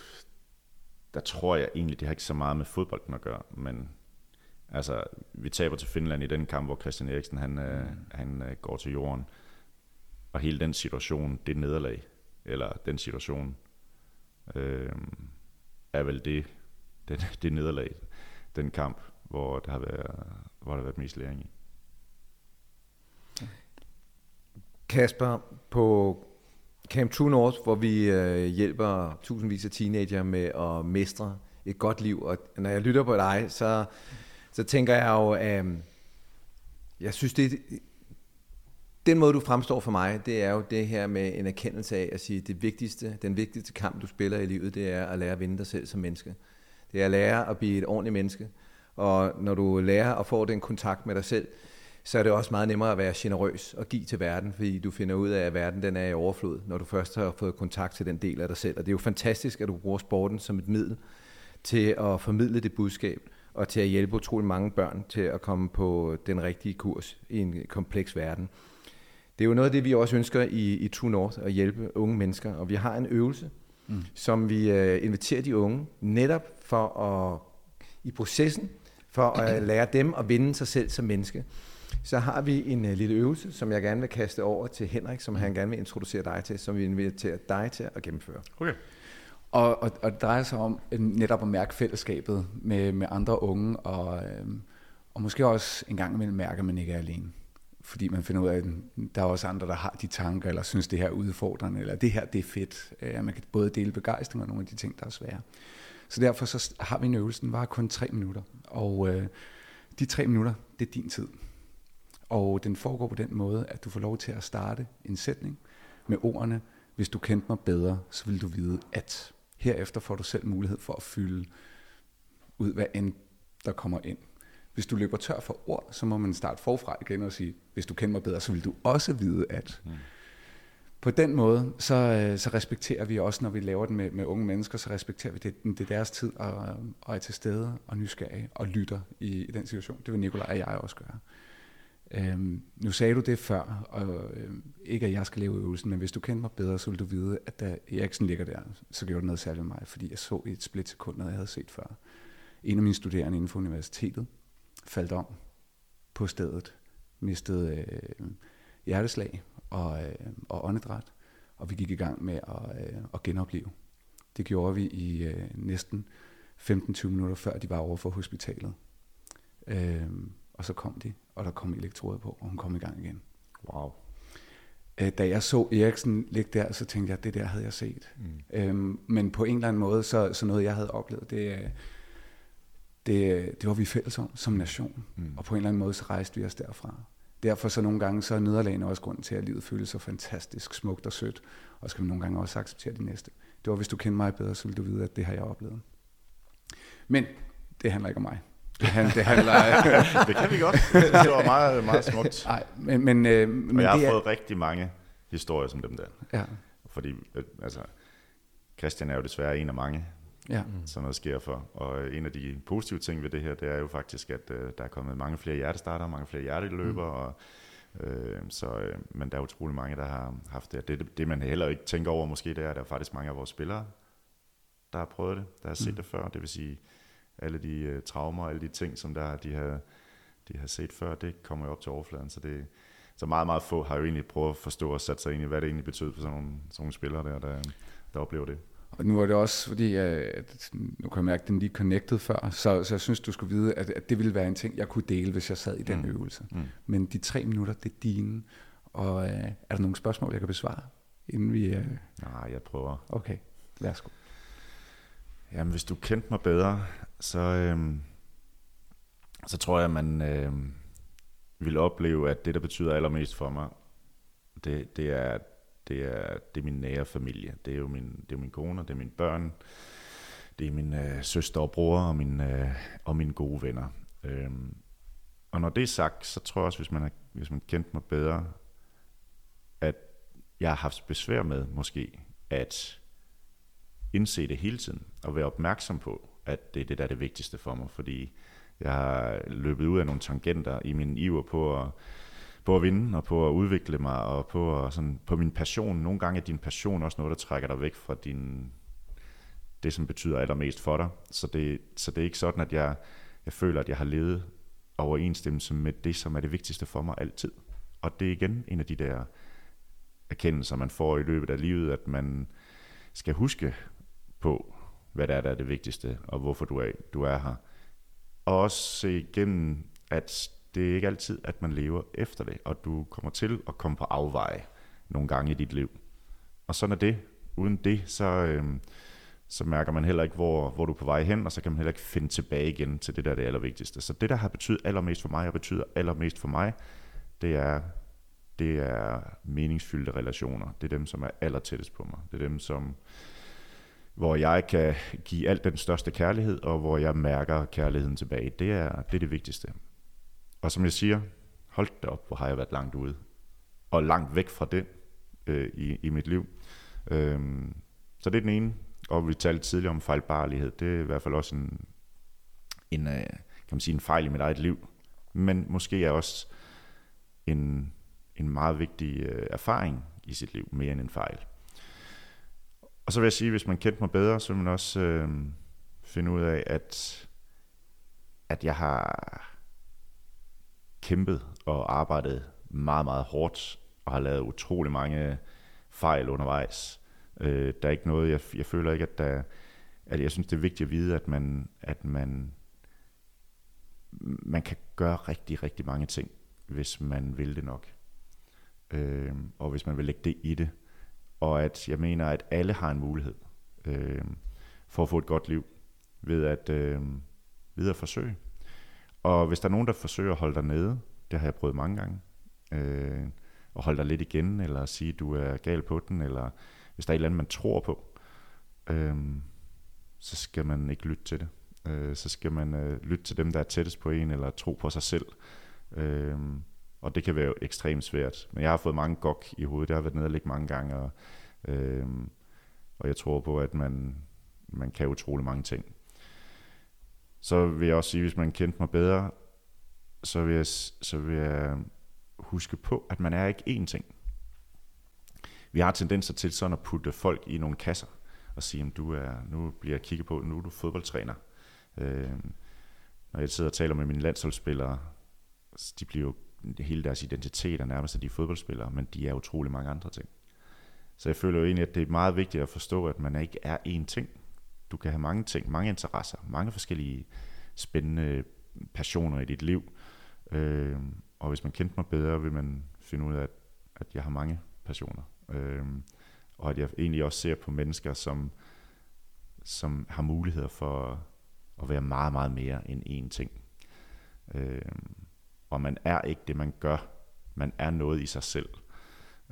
der tror jeg egentlig, det har ikke så meget med fodbolden at gøre, men altså, vi taber til Finland i den kamp, hvor Christian Eriksen, han, øh, mm. han øh, går til jorden, og hele den situation, det nederlag, eller den situation, øh, er vel det, det, det nederlag, den kamp, hvor der har været, hvor der har været mest læring i. Kasper, på Camp True North, hvor vi øh, hjælper tusindvis af teenager med at mestre et godt liv. Og når jeg lytter på dig, så, så tænker jeg jo, at øh, jeg synes, det, den måde, du fremstår for mig, det er jo det her med en erkendelse af at sige, det vigtigste, den vigtigste kamp, du spiller i livet, det er at lære at vinde dig selv som menneske. Det er at lære at blive et ordentligt menneske. Og når du lærer at få den kontakt med dig selv, så er det også meget nemmere at være generøs og give til verden, fordi du finder ud af, at verden den er i overflod, når du først har fået kontakt til den del af dig selv. Og det er jo fantastisk, at du bruger sporten som et middel til at formidle det budskab, og til at hjælpe utrolig mange børn til at komme på den rigtige kurs i en kompleks verden. Det er jo noget af det, vi også ønsker i, i True North, at hjælpe unge mennesker. Og vi har en øvelse, mm. som vi uh, inviterer de unge netop for at, i processen, for at lære dem at vinde sig selv som menneske så har vi en uh, lille øvelse, som jeg gerne vil kaste over til Henrik, som han gerne vil introducere dig til, som vi inviterer dig til at gennemføre. Okay. Og, og, og det drejer sig om netop at mærke fællesskabet med, med andre unge, og, øhm, og måske også en gang imellem mærke, at man ikke er alene. Fordi man finder ud af, at der er også andre, der har de tanker, eller synes, det her er udfordrende, eller det her det er fedt. Øh, man kan både dele begejstring og nogle af de ting, der er svære. Så derfor så har vi en øvelse, den var kun tre minutter. Og øh, de tre minutter, det er din tid. Og den foregår på den måde, at du får lov til at starte en sætning med ordene, hvis du kendte mig bedre, så vil du vide at. Herefter får du selv mulighed for at fylde ud, hvad end der kommer ind. Hvis du løber tør for ord, så må man starte forfra igen og sige, hvis du kender mig bedre, så vil du også vide at. Mm. På den måde, så, øh, så respekterer vi også, når vi laver den med, med unge mennesker, så respekterer vi, det, det er deres tid, og, og er til stede og nysgerrige og lytter i, i den situation. Det vil Nikolaj og jeg også gøre. Øhm, nu sagde du det før, og øh, ikke at jeg skal leve øvelsen, men hvis du kender mig bedre, så vil du vide, at da Eriksen ligger der, så gjorde det noget særligt med mig, fordi jeg så i et splitsekund noget, jeg havde set før. En af mine studerende inden for universitetet faldt om på stedet, mistede øh, hjerteslag og, øh, og åndedræt, og vi gik i gang med at, øh, at genopleve. Det gjorde vi i øh, næsten 15-20 minutter, før de var over for hospitalet. Øh, og så kom de, og der kom elektroder på, og hun kom i gang igen. Wow. Øh, da jeg så Eriksen ligge der, så tænkte jeg, at det der havde jeg set. Mm. Øhm, men på en eller anden måde, så, så noget jeg havde oplevet, det, det, det var vi fælles om som nation. Mm. Og på en eller anden måde, så rejste vi os derfra. Derfor så nogle gange, så er nederlagene også grund til, at livet føles så fantastisk smukt og sødt. Og skal vi nogle gange også acceptere det næste. Det var, hvis du kender mig bedre, så vil du vide, at det har jeg oplevet. Men det handler ikke om mig. Det, handler, det, handler, det kan vi godt. Det var meget, meget smukt. Nej, men, men, øh, men og jeg har det fået er... rigtig mange historier som dem der. Ja. Fordi, øh, altså, Christian er jo desværre en af mange, ja. som noget sker for. Og en af de positive ting ved det her, det er jo faktisk, at øh, der er kommet mange flere hjertestarter, mange flere hjerteløber, mm. og Øh, så, øh, men der er utrolig mange, der har haft det. Det, det man heller ikke tænker over måske, det er, at der er faktisk mange af vores spillere, der har prøvet det, der har set mm. det før. Det vil sige, alle de uh, traumer, alle de ting, som der, de, har, de har set før, det kommer jo op til overfladen. Så, det, så meget, meget få har jo egentlig prøvet at forstå og sætte sig ind i, hvad det egentlig betyder for sådan nogle, sådan nogle spillere der, der, der oplever det. Og nu er det også fordi, at nu kan jeg mærke, at den lige connected før, så, så jeg synes, du skulle vide, at, at det ville være en ting, jeg kunne dele, hvis jeg sad i den mm. øvelse. Mm. Men de tre minutter, det er dine. Og øh, er der nogle spørgsmål, jeg kan besvare, inden vi... Øh... Nej, jeg prøver. Okay, værsgo. Jamen, hvis du kendte mig bedre, så, øhm, så tror jeg, at man øhm, vil opleve, at det, der betyder allermest for mig, det, det er, det er, det er min nære familie. Det er jo min, det er min kone, det er mine børn, det er min øh, søster og bror og, min, øh, og mine gode venner. Øhm, og når det er sagt, så tror jeg også, hvis man, har, hvis man kendte mig bedre, at jeg har haft besvær med måske at indse det hele tiden, og være opmærksom på, at det er det, der er det vigtigste for mig, fordi jeg har løbet ud af nogle tangenter i min iver på at på at vinde og på at udvikle mig og på, at, sådan, på min passion. Nogle gange er din passion også noget, der trækker dig væk fra din, det, som betyder allermest for dig. Så det, så det er ikke sådan, at jeg, jeg føler, at jeg har levet overensstemmelse med det, som er det vigtigste for mig altid. Og det er igen en af de der erkendelser, man får i løbet af livet, at man skal huske på, hvad det er, der er det vigtigste, og hvorfor du er, du er her. Og også se igennem, at det er ikke altid, at man lever efter det, og du kommer til at komme på afveje nogle gange i dit liv. Og sådan er det. Uden det, så, øh, så mærker man heller ikke, hvor, hvor du er på vej hen, og så kan man heller ikke finde tilbage igen til det, der er det allervigtigste. Så det, der har betydet allermest for mig, og betyder allermest for mig, det er, det er meningsfyldte relationer. Det er dem, som er allertættest på mig. Det er dem, som, hvor jeg kan give alt den største kærlighed, og hvor jeg mærker kærligheden tilbage. Det er det, er det vigtigste. Og som jeg siger, hold da op, hvor har jeg været langt ude. Og langt væk fra det øh, i, i mit liv. Øhm, så det er den ene. Og vi talte tidligere om fejlbarlighed. Det er i hvert fald også en, en, øh, kan man sige, en fejl i mit eget liv. Men måske er også en, en meget vigtig øh, erfaring i sit liv, mere end en fejl. Og så vil jeg sige, hvis man kendte mig bedre, så vil man også øh, finde ud af, at, at jeg har kæmpet og arbejdet meget, meget hårdt og har lavet utrolig mange fejl undervejs. Øh, der er ikke noget, jeg, jeg føler ikke, at der, at jeg synes, det er vigtigt at vide, at man, at man, man kan gøre rigtig, rigtig mange ting, hvis man vil det nok. Øh, og hvis man vil lægge det i det. Og at jeg mener, at alle har en mulighed øh, for at få et godt liv ved at, øh, ved at forsøge. Og hvis der er nogen, der forsøger at holde dig nede, det har jeg prøvet mange gange, øh, og holde dig lidt igen, eller sige, at du er gal på den, eller hvis der er et eller andet, man tror på, øh, så skal man ikke lytte til det. Øh, så skal man øh, lytte til dem, der er tættest på en, eller tro på sig selv. Øh, og det kan være ekstremt svært. Men jeg har fået mange gok i hovedet. Jeg har været nede og ligge mange gange, og, øh, og jeg tror på, at man, man kan utrolig mange ting så vil jeg også sige, hvis man kendte mig bedre, så vil jeg, så vil jeg huske på, at man er ikke én ting. Vi har tendenser til sådan at putte folk i nogle kasser og sige, at du er, nu bliver jeg kigget på, nu er du fodboldtræner. Øh, når jeg sidder og taler med mine landsholdsspillere, de bliver jo, hele deres identitet er nærmest, at de er fodboldspillere, men de er utrolig mange andre ting. Så jeg føler jo egentlig, at det er meget vigtigt at forstå, at man ikke er én ting. Du kan have mange ting, mange interesser, mange forskellige spændende passioner i dit liv. Øh, og hvis man kendte mig bedre, vil man finde ud af, at, at jeg har mange passioner. Øh, og at jeg egentlig også ser på mennesker, som, som har muligheder for at være meget, meget mere end én ting. Øh, og man er ikke det, man gør. Man er noget i sig selv.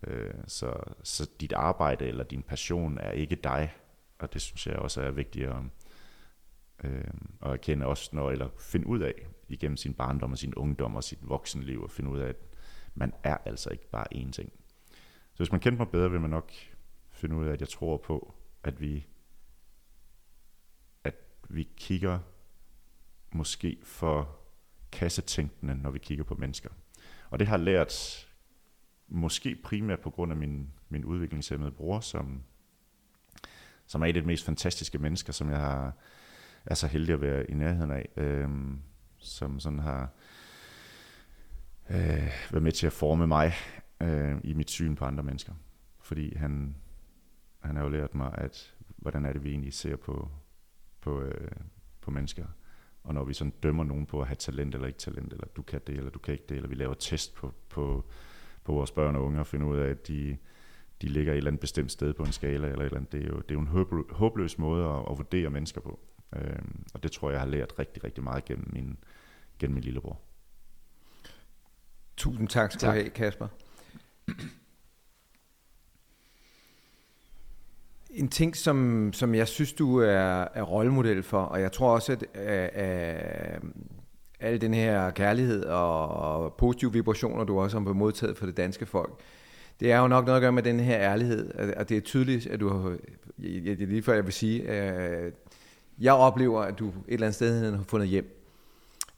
Øh, så, så dit arbejde eller din passion er ikke dig. Og det synes jeg også er vigtigt at, øh, at erkende også, når, eller finde ud af igennem sin barndom og sin ungdom og sit voksenliv, og finde ud af, at man er altså ikke bare én ting. Så hvis man kendte mig bedre, vil man nok finde ud af, at jeg tror på, at vi at vi kigger måske for kassetænkende, når vi kigger på mennesker. Og det har lært måske primært på grund af min, min udviklingshemmede bror, som, som er et af de mest fantastiske mennesker, som jeg har, er så heldig at være i nærheden af, øhm, som sådan har øh, været med til at forme mig øh, i mit syn på andre mennesker. Fordi han, han har jo lært mig, at hvordan er det, vi egentlig ser på, på, øh, på mennesker. Og når vi sådan dømmer nogen på at have talent eller ikke talent, eller du kan det, eller du kan ikke det, eller vi laver test på, på, på vores børn og unge og finder ud af, at de, de ligger et eller andet bestemt sted på en skala, eller et eller andet. Det er jo, det er jo en håbløs måde at, at vurdere mennesker på. Øhm, og det tror jeg, jeg har lært rigtig, rigtig meget gennem min, gennem min lillebror. Tusind tak skal tak. du have, Kasper. En ting, som, som jeg synes, du er, er rollemodel for, og jeg tror også, at, at, at øh, al den her kærlighed og positive vibrationer, du også har modtaget for det danske folk, det er jo nok noget at gøre med den her ærlighed, og det er tydeligt, at du har, det er lige før jeg vil sige, at jeg oplever, at du et eller andet sted har fundet hjem.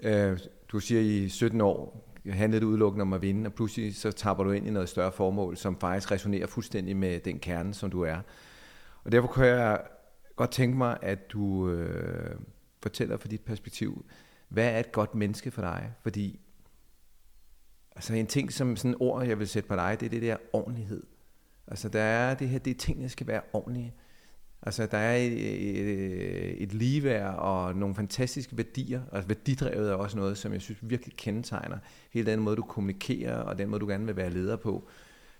Øh, du siger, i 17 år handlede det udelukkende om at vinde, og pludselig så tapper du ind i noget større formål, som faktisk resonerer fuldstændig med den kerne, som du er. Og derfor kunne jeg godt tænke mig, at du øh, fortæller fra dit perspektiv, hvad er et godt menneske for dig? Fordi altså en ting som sådan et ord, jeg vil sætte på dig, det er det der ordentlighed. Altså der er det her, det er ting, der skal være ordentlige. Altså, der er et, et, et ligeværd og nogle fantastiske værdier, og altså, værdidrevet er også noget, som jeg synes virkelig kendetegner hele den måde, du kommunikerer, og den måde, du gerne vil være leder på.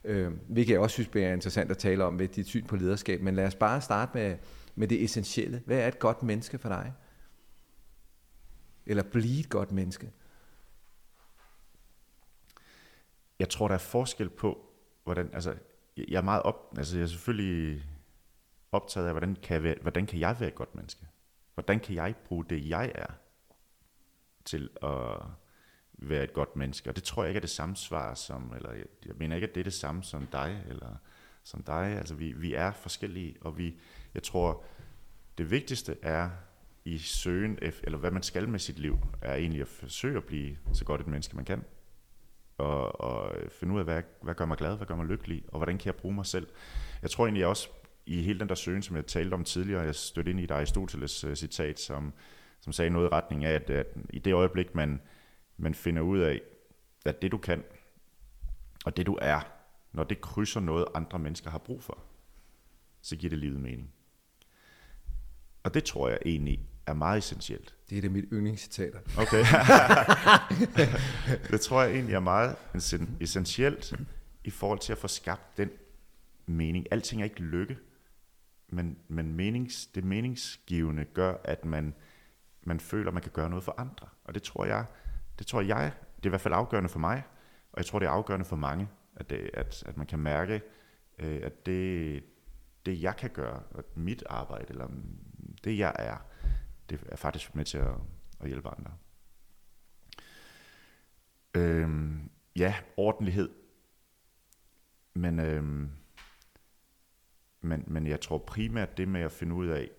Øh, hvilket jeg også synes bliver interessant at tale om ved dit syn på lederskab. Men lad os bare starte med, med det essentielle. Hvad er et godt menneske for dig? Eller blive et godt menneske? Jeg tror, der er forskel på, hvordan, altså, jeg er meget op, altså jeg er selvfølgelig optaget af, hvordan kan, jeg være, hvordan kan jeg være et godt menneske? Hvordan kan jeg bruge det, jeg er, til at være et godt menneske? Og det tror jeg ikke er det samme svar som, eller jeg, jeg mener ikke, at det er det samme som dig, eller som dig. Altså vi, vi er forskellige, og vi, jeg tror, det vigtigste er i søgen, eller hvad man skal med sit liv, er egentlig at forsøge at blive så godt et menneske, man kan. Og, og finde ud af, hvad, hvad gør mig glad, hvad gør mig lykkelig, og hvordan kan jeg bruge mig selv. Jeg tror egentlig også, i hele den der søgen, som jeg talte om tidligere, jeg stødte ind i et Aristoteles uh, citat, som, som sagde noget i retning af, at, at i det øjeblik, man, man finder ud af, at det du kan, og det du er, når det krydser noget, andre mennesker har brug for, så giver det livet mening. Og det tror jeg egentlig er meget essentielt. Det er det mit yndlingscitater. Okay. det tror jeg egentlig er meget essentielt i forhold til at få skabt den mening. Alting er ikke lykke men, men menings, det meningsgivende gør, at man, man føler, at man kan gøre noget for andre. Og det tror jeg, det tror jeg, det er i hvert fald afgørende for mig, og jeg tror, det er afgørende for mange, at, det, at, at man kan mærke, øh, at det, det jeg kan gøre, at mit arbejde, eller det jeg er, det er faktisk med til at, at hjælpe andre. Øhm, ja, ordentlighed. Men øhm, men, men jeg tror primært det med at finde ud af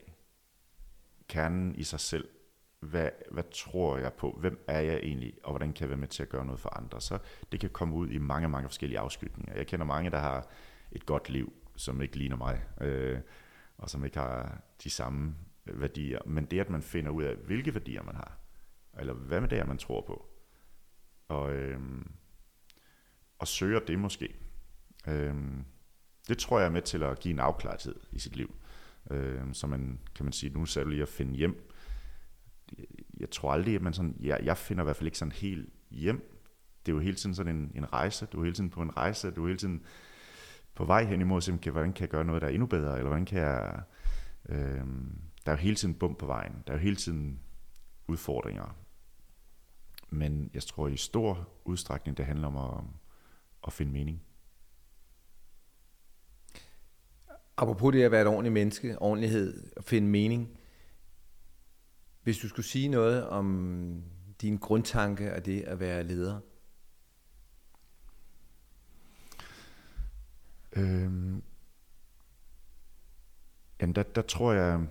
kernen i sig selv, hvad, hvad tror jeg på, hvem er jeg egentlig, og hvordan kan jeg være med til at gøre noget for andre. Så det kan komme ud i mange, mange forskellige afskytninger. Jeg kender mange, der har et godt liv, som ikke ligner mig, øh, og som ikke har de samme øh, værdier. Men det, at man finder ud af, hvilke værdier man har, eller hvad med det, er, man tror på, og, øh, og søger det måske, øh, det tror jeg er med til at give en afklarethed i sit liv. Øh, så man, kan man sige, nu er du lige at finde hjem. Jeg tror aldrig, at man sådan, jeg, jeg finder i hvert fald ikke sådan helt hjem. Det er jo hele tiden sådan en, en rejse. Du er hele tiden på en rejse. Du er hele tiden på vej hen imod, simpelthen, hvordan kan jeg gøre noget, der er endnu bedre, eller hvordan kan jeg... Øh, der er jo hele tiden bump på vejen. Der er jo hele tiden udfordringer. Men jeg tror i stor udstrækning, det handler om at, at finde mening. Apropos det at være et ordentligt menneske, ordentlighed og finde mening. Hvis du skulle sige noget om din grundtanke af det at være leder? Øhm, jamen der, der tror jeg,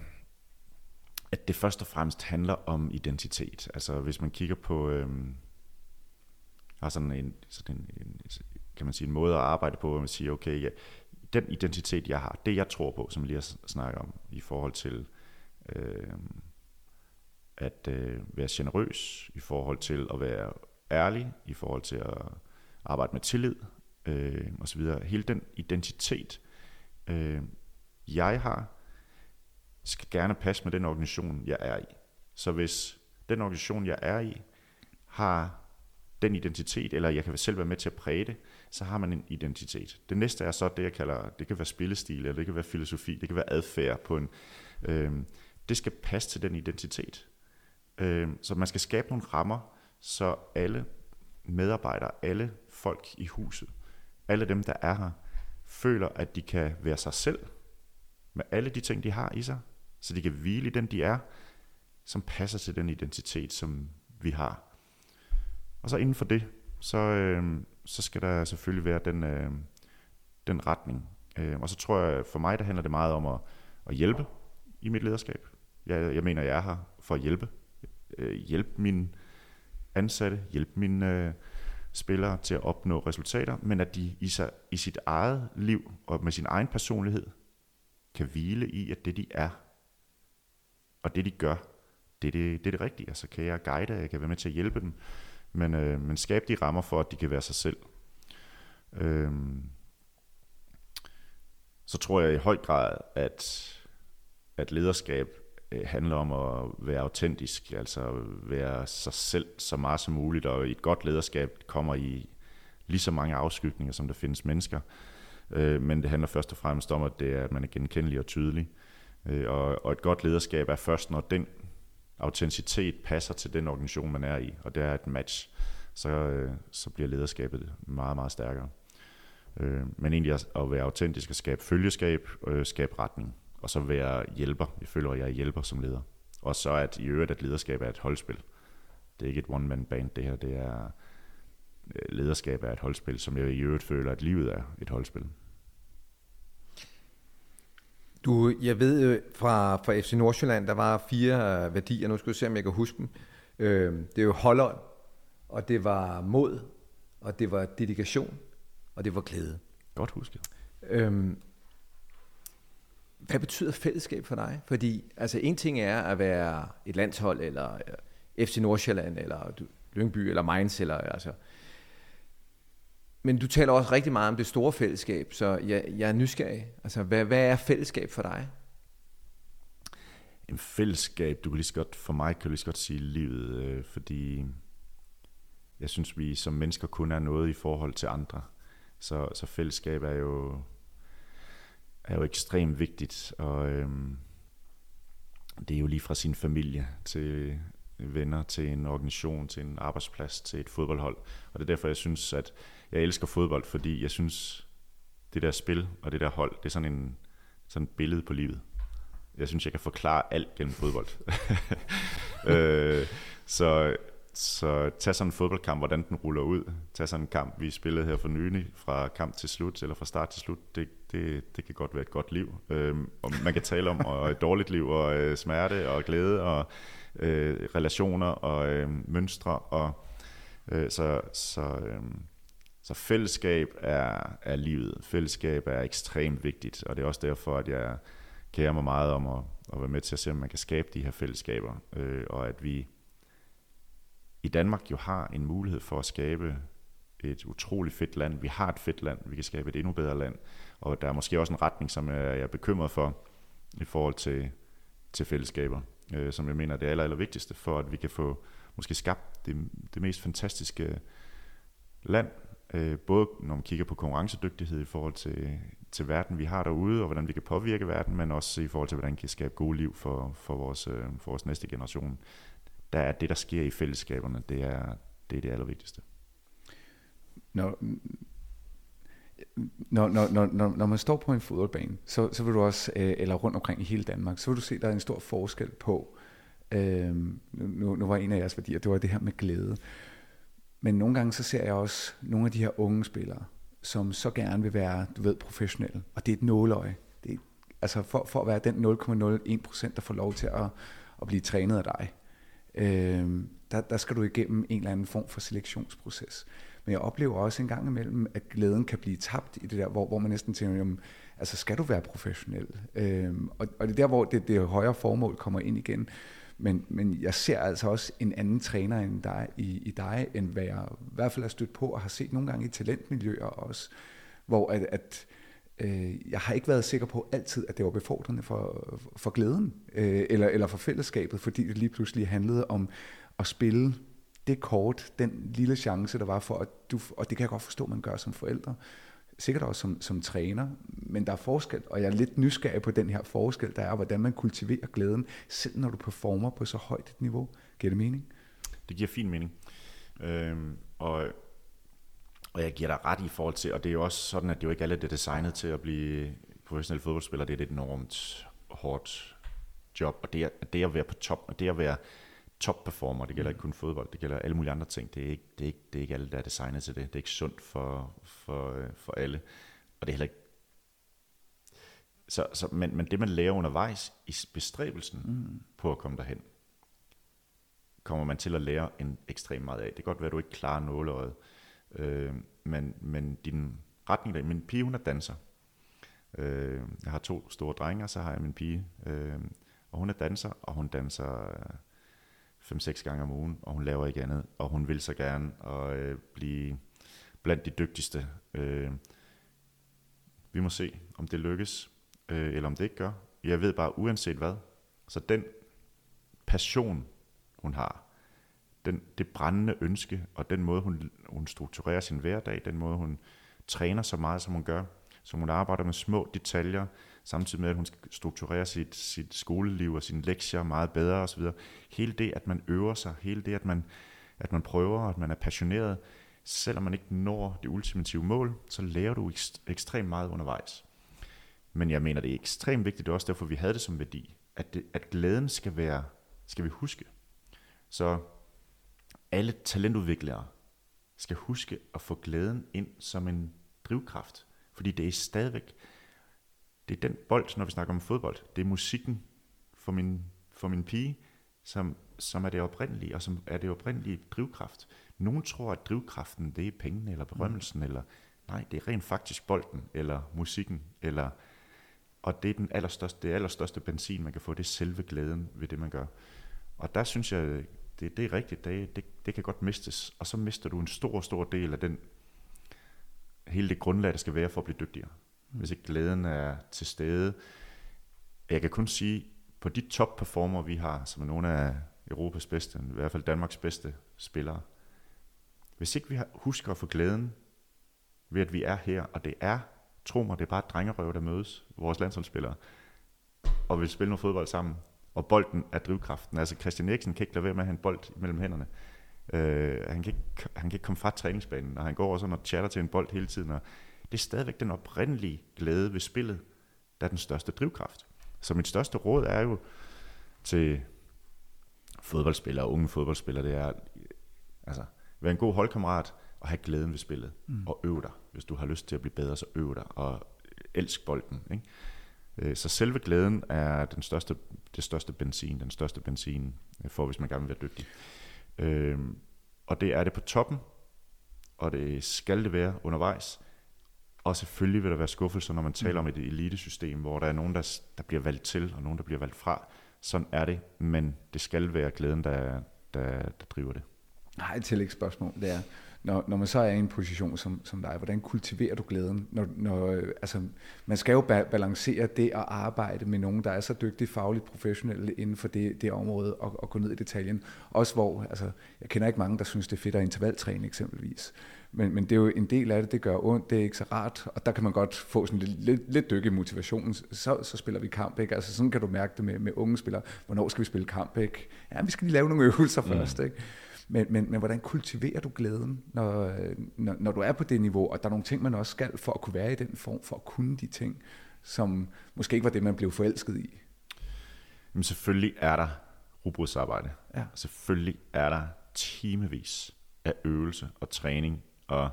at det først og fremmest handler om identitet. Altså hvis man kigger på, øhm, har sådan en, sådan en, en, kan man sige, en måde at arbejde på, hvor man siger, okay, ja, den identitet, jeg har, det jeg tror på, som vi lige har snakket om, i forhold til øh, at øh, være generøs, i forhold til at være ærlig, i forhold til at arbejde med tillid, øh, osv. Hele den identitet, øh, jeg har, skal gerne passe med den organisation, jeg er i. Så hvis den organisation, jeg er i, har den identitet, eller jeg kan selv være med til at præge det, så har man en identitet. Det næste er så det, jeg kalder, det kan være spillestil, eller det kan være filosofi, det kan være adfærd på en, øh, det skal passe til den identitet. Øh, så man skal skabe nogle rammer, så alle medarbejdere, alle folk i huset, alle dem, der er her, føler, at de kan være sig selv, med alle de ting, de har i sig, så de kan hvile i den, de er, som passer til den identitet, som vi har. Og så inden for det, så, øh, så skal der selvfølgelig være den, øh, den retning. Øh, og så tror jeg, for mig, der handler det meget om at, at hjælpe i mit lederskab. Jeg, jeg mener, jeg er her for at hjælpe. Øh, hjælpe mine ansatte, hjælpe mine øh, spillere til at opnå resultater, men at de i, sig, i sit eget liv og med sin egen personlighed kan hvile i, at det de er, og det de gør, det er det, det, er det rigtige. Så kan jeg guide, jeg kan være med til at hjælpe dem, men, øh, men skabe de rammer for, at de kan være sig selv. Øh, så tror jeg i høj grad, at, at lederskab Øh, handler om at være autentisk, altså være sig selv så meget som muligt, og et godt lederskab kommer i lige så mange afskygninger, som der findes mennesker. Øh, men det handler først og fremmest om, at, det er, at man er genkendelig og tydelig. Øh, og, og et godt lederskab er først, når den autenticitet passer til den organisation, man er i, og det er et match, så, så bliver lederskabet meget, meget stærkere. Men egentlig at, være autentisk og skabe følgeskab, skabe retning, og så være hjælper. Jeg føler, at jeg er hjælper som leder. Og så at i øvrigt, at lederskab er et holdspil. Det er ikke et one-man band, det her. Det er lederskab er et holdspil, som jeg i øvrigt føler, at livet er et holdspil. Du, jeg ved fra, fra FC Nordsjælland, der var fire øh, værdier, nu skal jeg se, om jeg kan huske dem. Øh, det er jo holdånd, og det var mod, og det var dedikation, og det var glæde. Godt husket. Øh, hvad betyder fællesskab for dig? Fordi altså, en ting er at være et landshold, eller øh, FC Nordsjælland, eller Lyngby, eller Mainz, eller altså... Men du taler også rigtig meget om det store fællesskab, så jeg, jeg er nysgerrig. Altså, hvad, hvad er fællesskab for dig? En fællesskab, du kan lige så godt, for mig kan du lige så godt sige livet, øh, fordi jeg synes, vi som mennesker kun er noget i forhold til andre. Så, så fællesskab er jo, er jo ekstremt vigtigt, og øhm, det er jo lige fra sin familie til venner, til en organisation, til en arbejdsplads, til et fodboldhold. Og det er derfor, jeg synes, at jeg elsker fodbold, fordi jeg synes, det der spil og det der hold, det er sådan en sådan et billede på livet. Jeg synes, jeg kan forklare alt gennem fodbold. øh, så, så tag sådan en fodboldkamp, hvordan den ruller ud. Tag sådan en kamp, vi spillede her for nylig, fra kamp til slut, eller fra start til slut. Det, det, det kan godt være et godt liv. Øhm, og man kan tale om og et dårligt liv, og øh, smerte, og glæde, og øh, relationer, og øh, mønstre. Og, øh, så så øh, så fællesskab er, er livet. Fællesskab er ekstremt vigtigt, og det er også derfor, at jeg kærer mig meget om at, at være med til at se, om man kan skabe de her fællesskaber, øh, og at vi i Danmark jo har en mulighed for at skabe et utroligt fedt land. Vi har et fedt land, vi kan skabe et endnu bedre land, og der er måske også en retning, som jeg er bekymret for i forhold til, til fællesskaber, øh, som jeg mener er det aller, aller vigtigste for, at vi kan få måske skabt det, det mest fantastiske land, øh, både når man kigger på konkurrencedygtighed i forhold til, til verden, vi har derude, og hvordan vi kan påvirke verden, men også i forhold til, hvordan vi kan skabe gode liv for, for, vores, øh, for vores næste generation der er det, der sker i fællesskaberne, det er det, er det allervigtigste. Når, når, når, når, når, man står på en fodboldbane, så, så vil du også, øh, eller rundt omkring i hele Danmark, så vil du se, at der er en stor forskel på, øh, nu, nu var en af jeres værdier, det var det her med glæde. Men nogle gange så ser jeg også nogle af de her unge spillere, som så gerne vil være, du ved, professionelle. Og det er et nåløje. Det er, altså for, for at være den 0,01% der får lov til at, at blive trænet af dig, øh, der, der skal du igennem en eller anden form for selektionsproces. Men jeg oplever også en gang imellem, at glæden kan blive tabt i det der, hvor, hvor man næsten tænker, jamen, altså skal du være professionel? Øhm, og, og det er der, hvor det, det højere formål kommer ind igen. Men, men jeg ser altså også en anden træner end dig, i, i dig, end hvad jeg i hvert fald har stødt på og har set nogle gange i talentmiljøer også, hvor at, at øh, jeg har ikke været sikker på altid, at det var befordrende for, for glæden, øh, eller, eller for fællesskabet, fordi det lige pludselig handlede om at spille det kort, den lille chance, der var for, at du, og det kan jeg godt forstå, man gør som forældre, sikkert også som, som træner, men der er forskel, og jeg er lidt nysgerrig på den her forskel, der er, hvordan man kultiverer glæden, selv når du performer på så højt et niveau. Giver det mening? Det giver fin mening. Øhm, og og jeg giver dig ret i forhold til, og det er jo også sådan, at det jo ikke alle er designet til at blive professionel fodboldspiller. Det er et enormt hårdt job, og det er, det at være på top, og det at være top performer, det gælder ikke kun fodbold, det gælder alle mulige andre ting. Det er ikke, det er ikke, det er ikke alle, der er designet til det. Det er ikke sundt for, for, øh, for alle. Og det er heller ikke så, så, men, men det man lærer undervejs i bestræbelsen mm. på at komme derhen, kommer man til at lære en ekstrem meget af. Det kan godt være, at du ikke klarer nåleøjet, Øh, men, men din retning, der, min pige hun er danser. Øh, jeg har to store drenge, og så har jeg min pige. Øh, og hun er danser, og hun danser øh, 5-6 gange om ugen, og hun laver ikke andet. Og hun vil så gerne og, øh, blive blandt de dygtigste. Øh, vi må se, om det lykkes, øh, eller om det ikke gør. Jeg ved bare, uanset hvad, så den passion, hun har, den, det brændende ønske, og den måde, hun, hun strukturerer sin hverdag, den måde, hun træner så meget, som hun gør, som hun arbejder med små detaljer, samtidig med, at hun strukturerer sit, sit skoleliv og sine lektier meget bedre osv. Hele det, at man øver sig, hele det, at man, at man prøver, at man er passioneret, selvom man ikke når det ultimative mål, så lærer du ekstremt meget undervejs. Men jeg mener, det er ekstremt vigtigt, det er også derfor, vi havde det som værdi, at, det, at glæden skal være, skal vi huske. Så alle talentudviklere skal huske at få glæden ind som en drivkraft. Fordi det er stadigvæk, det er den bold, når vi snakker om fodbold, det er musikken for min, for min pige, som, som er det oprindelige, og som er det oprindelige drivkraft. Nogen tror, at drivkraften, det er pengene, eller berømmelsen, mm. eller nej, det er rent faktisk bolden, eller musikken, eller, og det er den allerstørste, det allerstørste benzin, man kan få, det er selve glæden ved det, man gør. Og der synes jeg, det, det er rigtigt, det, det, det kan godt mistes, og så mister du en stor, stor del af den, hele det grundlag, der skal være for at blive dygtigere. Mm. Hvis ikke glæden er til stede. Jeg kan kun sige, på de top performer, vi har, som er nogle af Europas bedste, i hvert fald Danmarks bedste spillere, hvis ikke vi husker at få glæden ved, at vi er her, og det er, tro mig, det er bare drengerøv, der mødes, vores landsholdsspillere, og vil spille noget fodbold sammen, og bolden er drivkraften. Altså Christian Eriksen kan ikke lade være med at have en bold mellem hænderne. Øh, han, kan ikke, han kan ikke komme fra træningsbanen, og han går også og chatter til en bold hele tiden. Og det er stadigvæk den oprindelige glæde ved spillet, der er den største drivkraft. Så mit største råd er jo til fodboldspillere, unge fodboldspillere, det er, Altså, vær en god holdkammerat, og have glæden ved spillet, mm. og øv dig. Hvis du har lyst til at blive bedre, så øv dig, og elsk bolden. Ikke? Øh, så selve glæden er den største, det største benzin, den største benzin, øh, for hvis man gerne vil være dygtig. Øh, og det er det på toppen, og det skal det være undervejs. Og selvfølgelig vil der være skuffelser, når man taler mm. om et elitesystem, hvor der er nogen, der, der bliver valgt til, og nogen, der bliver valgt fra. Sådan er det, men det skal være glæden, der, der, der driver det. Nej, et tillægsspørgsmål, det er, når, når man så er i en position som, som dig, hvordan kultiverer du glæden? Når, når, altså, man skal jo ba- balancere det at arbejde med nogen, der er så dygtige fagligt professionelle inden for det, det område, og, og gå ned i detaljen. Også hvor, altså, jeg kender ikke mange, der synes, det er fedt at intervaltræne eksempelvis. Men, men det er jo en del af det, det gør ondt, det er ikke så rart, og der kan man godt få sådan lidt, lidt, lidt dyk i motivationen, så, så spiller vi kamp, ikke? Altså sådan kan du mærke det med, med unge spillere, hvornår skal vi spille kamp, ikke? Ja, vi skal lige lave nogle øvelser mm. først, ikke? Men, men, men hvordan kultiverer du glæden, når, når, når du er på det niveau, og der er nogle ting, man også skal for at kunne være i den form, for at kunne de ting, som måske ikke var det, man blev forelsket i? Jamen selvfølgelig er der rugbrødsarbejde. Ja. Selvfølgelig er der timevis af øvelse og træning. Og,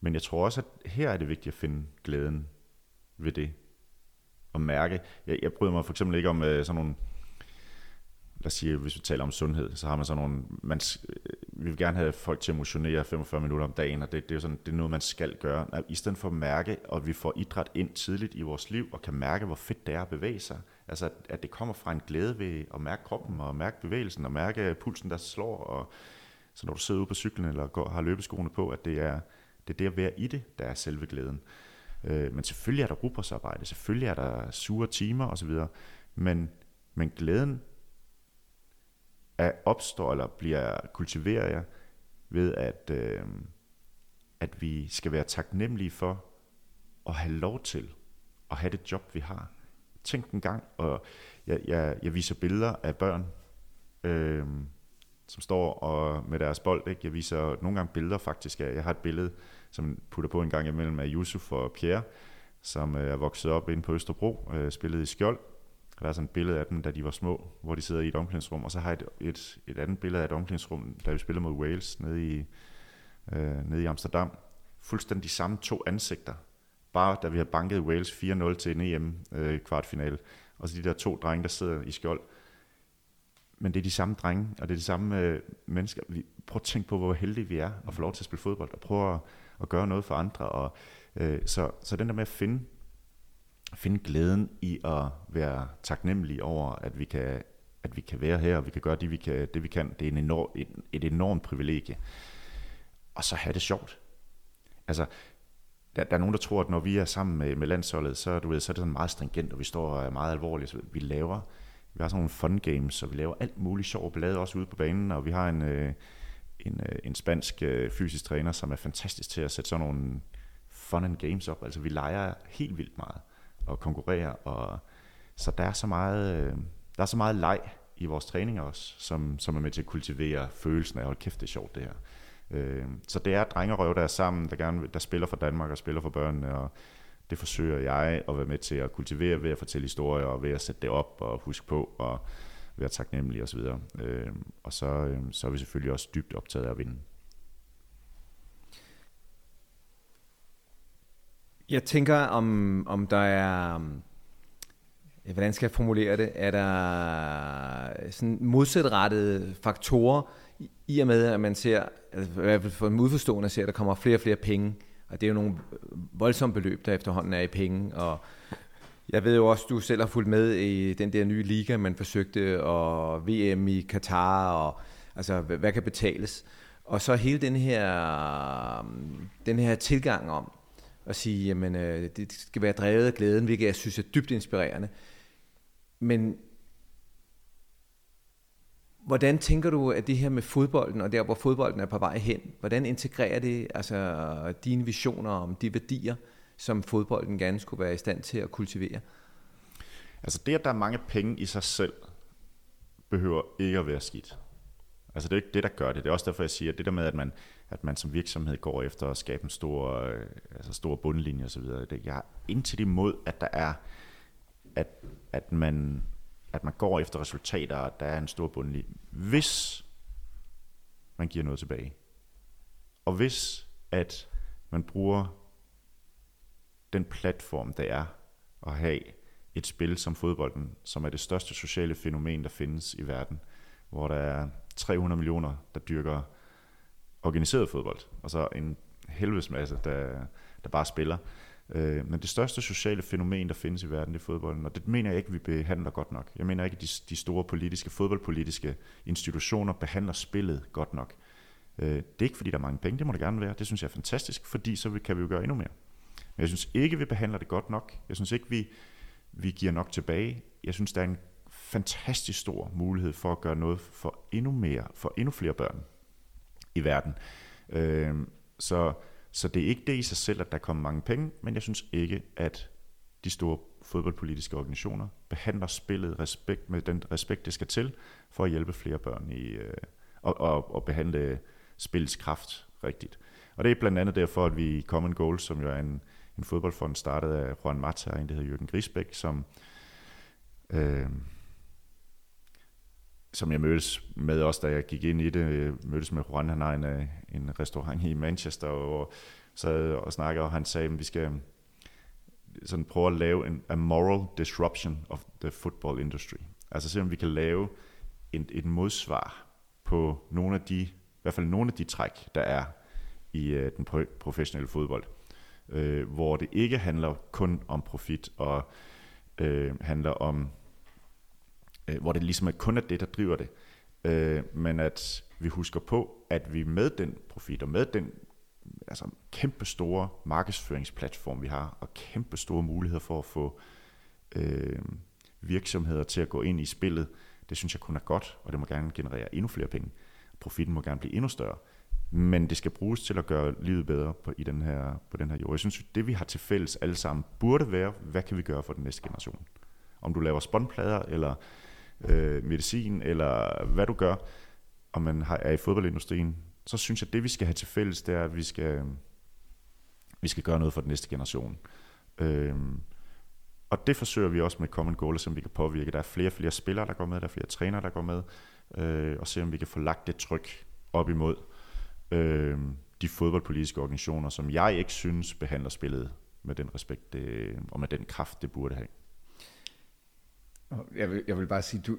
men jeg tror også, at her er det vigtigt at finde glæden ved det. Og mærke. Jeg, jeg bryder mig for eksempel ikke om uh, sådan nogle lad os sige, hvis vi taler om sundhed, så har man sådan nogle, man, øh, vi vil gerne have folk til at motionere 45 minutter om dagen, og det, det, er, sådan, det er noget, man skal gøre. I stedet for at mærke, og vi får idræt ind tidligt i vores liv, og kan mærke, hvor fedt det er at bevæge sig. Altså, at det kommer fra en glæde ved at mærke kroppen, og mærke bevægelsen, og mærke pulsen, der slår, og så når du sidder ude på cyklen, eller går, har løbeskoene på, at det er, det er det at være i det, der er selve glæden. Øh, men selvfølgelig er der rugbrødsarbejde, selvfølgelig er der sure timer osv., men, men glæden er, opstår eller bliver kultiveret jeg ved, at, øh, at vi skal være taknemmelige for at have lov til at have det job, vi har. Tænk en gang, og jeg, jeg, jeg viser billeder af børn, øh, som står og med deres bold. Ikke? Jeg viser nogle gange billeder faktisk af, jeg har et billede, som putter på en gang imellem af Yusuf og Pierre, som øh, er vokset op inde på Østerbro, øh, spillet i skjold, der er sådan et billede af dem, da de var små, hvor de sidder i et omklædningsrum, og så har jeg et, et, et andet billede af et omklædningsrum, da vi spillede mod Wales nede i, øh, nede i Amsterdam. Fuldstændig de samme to ansigter, bare da vi har banket Wales 4-0 til en EM øh, kvartfinale, og så de der to drenge, der sidder i skjold. Men det er de samme drenge, og det er de samme øh, mennesker. Vi, prøv at tænke på, hvor heldige vi er at få lov til at spille fodbold, og prøve at, at gøre noget for andre. Og, øh, så, så den der med at finde finde glæden i at være taknemmelig over, at vi kan, at vi kan være her, og vi kan gøre det, vi kan, det, vi kan. Det er en enorm, et, et enormt privilegie. Og så have det sjovt. Altså, der, der er nogen, der tror, at når vi er sammen med, med landsholdet, så, du ved, så er det sådan meget stringent, og vi står og er meget alvorlige. Så vi laver, vi har sådan nogle fun games, og vi laver alt muligt sjov blade også ude på banen, og vi har en, øh, en, øh, en spansk øh, fysisk træner, som er fantastisk til at sætte sådan nogle fun and games op. Altså vi leger helt vildt meget og konkurrere. Og, så der er så meget, øh, der er så meget leg i vores træninger også, som, som er med til at kultivere følelsen af, at kæft, det er sjovt det her. Øh, så det er drengerøv, der er sammen, der, gerne, der spiller for Danmark og spiller for børnene, og det forsøger jeg at være med til at kultivere ved at fortælle historier, og ved at sætte det op og huske på, og være taknemmelig osv. Øh, og så, øh, så er vi selvfølgelig også dybt optaget af at vinde. Jeg tænker, om, om der er... Hvordan skal jeg formulere det? Er der sådan modsatrettede faktorer i og med, at man ser, altså i hvert fald for en udforstående, ser, at der kommer flere og flere penge, og det er jo nogle voldsomme beløb, der efterhånden er i penge, og jeg ved jo også, du selv har fulgt med i den der nye liga, man forsøgte, og VM i Katar, og altså, hvad kan betales? Og så hele den her, den her tilgang om, og sige, jamen øh, det skal være drevet af glæden, hvilket jeg synes er dybt inspirerende. Men hvordan tænker du, at det her med fodbolden, og der hvor fodbolden er på vej hen, hvordan integrerer det altså dine visioner om de værdier, som fodbolden gerne skulle være i stand til at kultivere? Altså det, at der er mange penge i sig selv, behøver ikke at være skidt. Altså det er ikke det, der gør det. Det er også derfor, jeg siger, at det der med, at man, at man som virksomhed går efter at skabe en stor, øh, altså stor bundlinje osv., det, jeg er indtil imod, at der er, at, at, man, at man går efter resultater, og der er en stor bundlinje. Hvis man giver noget tilbage. Og hvis at man bruger den platform, der er at have et spil som fodbolden, som er det største sociale fænomen, der findes i verden, hvor der er 300 millioner, der dyrker organiseret fodbold, og så en helvedes masse, der, der bare spiller. Øh, men det største sociale fænomen, der findes i verden, det er fodbolden, og det mener jeg ikke, vi behandler godt nok. Jeg mener ikke, at de, de store politiske, fodboldpolitiske institutioner behandler spillet godt nok. Øh, det er ikke, fordi der er mange penge, det må det gerne være. Det synes jeg er fantastisk, fordi så kan vi jo gøre endnu mere. Men jeg synes ikke, vi behandler det godt nok. Jeg synes ikke, vi, vi giver nok tilbage. Jeg synes, der er en fantastisk stor mulighed for at gøre noget for endnu mere, for endnu flere børn i verden. Øh, så, så det er ikke det i sig selv, at der kommer mange penge, men jeg synes ikke, at de store fodboldpolitiske organisationer behandler spillet respekt med den respekt, det skal til, for at hjælpe flere børn i, øh, og, og, og behandle spillets kraft rigtigt. Og det er blandt andet derfor, at vi i Common Goal, som jo er en, en fodboldfond, startet af Juan Mata, og en der hedder Jürgen Grisbæk, som, øh, som jeg mødtes med også, da jeg gik ind i det. Jeg mødtes med Juan, han har en, øh, en restaurant i Manchester, og sad og snakkede, og han sagde, at vi skal øh, sådan prøve at lave en a moral disruption of the football industry. Altså se om vi kan lave en, et modsvar på nogle af de, i hvert fald nogle af de træk, der er i uh, den professionelle fodbold, uh, hvor det ikke handler kun om profit og uh, handler om, Øh, hvor det ligesom er kun er det, der driver det, øh, men at vi husker på, at vi med den profit og med den altså kæmpe store markedsføringsplatform, vi har, og kæmpe store muligheder for at få øh, virksomheder til at gå ind i spillet, det synes jeg kun er godt, og det må gerne generere endnu flere penge. Profitten må gerne blive endnu større. Men det skal bruges til at gøre livet bedre på, i den her, på den her jord. Jeg synes, det vi har til fælles alle sammen, burde være, hvad kan vi gøre for den næste generation? Om du laver spåndplader, eller øh, medicin, eller hvad du gør, og man har, er i fodboldindustrien, så synes jeg, at det vi skal have til fælles, det er, at vi skal, vi skal gøre noget for den næste generation. Øh, og det forsøger vi også med Common Goal, som vi kan påvirke. Der er flere og flere spillere, der går med, der er flere trænere, der går med, øh, og se om vi kan få lagt det tryk op imod øh, de fodboldpolitiske organisationer, som jeg ikke synes behandler spillet med den respekt det, og med den kraft, det burde have. Jeg vil, jeg vil bare sige, du,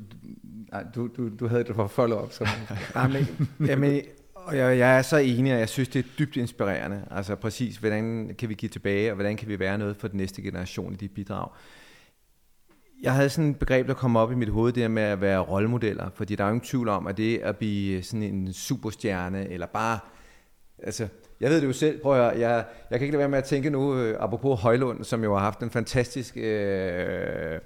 du, du, du havde det for follow-up. Så... jamen, jamen, og jeg, jeg er så enig, og jeg synes, det er dybt inspirerende. Altså præcis, hvordan kan vi give tilbage, og hvordan kan vi være noget for den næste generation i de bidrag. Jeg havde sådan et begreb, der kom op i mit hoved, det med at være rollemodeller, fordi der er jo ingen tvivl om, at det at blive sådan en superstjerne, eller bare, altså, jeg ved det jo selv, prøv at jeg, jeg kan ikke lade være med at tænke nu, øh, apropos Højlund, som jo har haft en fantastisk, øh,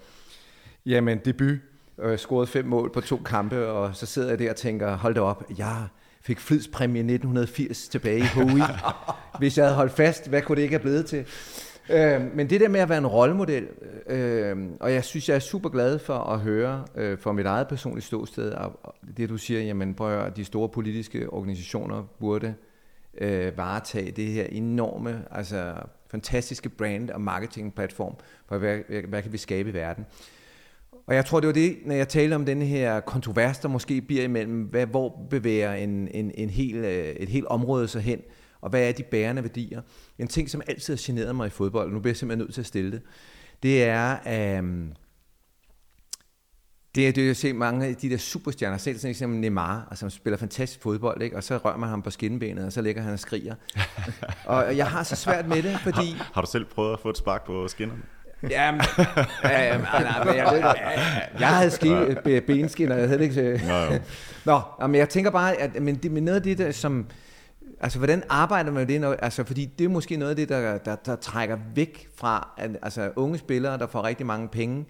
jamen, debut, øh, scoret fem mål på to kampe, og så sidder jeg der og tænker, hold da op, jeg fik flidspræmie 1980 tilbage i HUI. Hvis jeg havde holdt fast, hvad kunne det ikke have blevet til? Øh, men det der med at være en rollemodel, øh, og jeg synes, jeg er super glad for at høre øh, fra mit eget personlige ståsted, og, det du siger, jamen prøv at de store politiske organisationer burde øh, varetage det her enorme, altså fantastiske brand og marketingplatform, for hvad, hvad, hvad kan vi skabe i verden. Og jeg tror, det var det, når jeg talte om den her kontrovers, der måske bliver imellem, hvad, hvor bevæger en, en, en hel, øh, et helt område sig hen, og hvad er de bærende værdier. En ting, som altid har generet mig i fodbold, nu bliver jeg simpelthen nødt til at stille det, det er, um, det er det, jeg ser mange af de der superstjerner, selv sådan eksempel Neymar, altså, som spiller fantastisk fodbold, ikke? og så rører man ham på skinbenet, og så ligger han og skriger. og jeg har så svært med det, fordi... Har, har du selv prøvet at få et spark på skinnerne? Jamen, ja, men, nej, jeg, ved, jeg, jeg havde ski, benskin, og jeg havde ikke... Nå, Nå, men jeg tænker bare, at men det, men noget af det, der, som... Altså, hvordan arbejder man med det? Når, altså, fordi det er måske noget af det, der, der, der trækker væk fra at, altså, unge spillere, der får rigtig mange penge.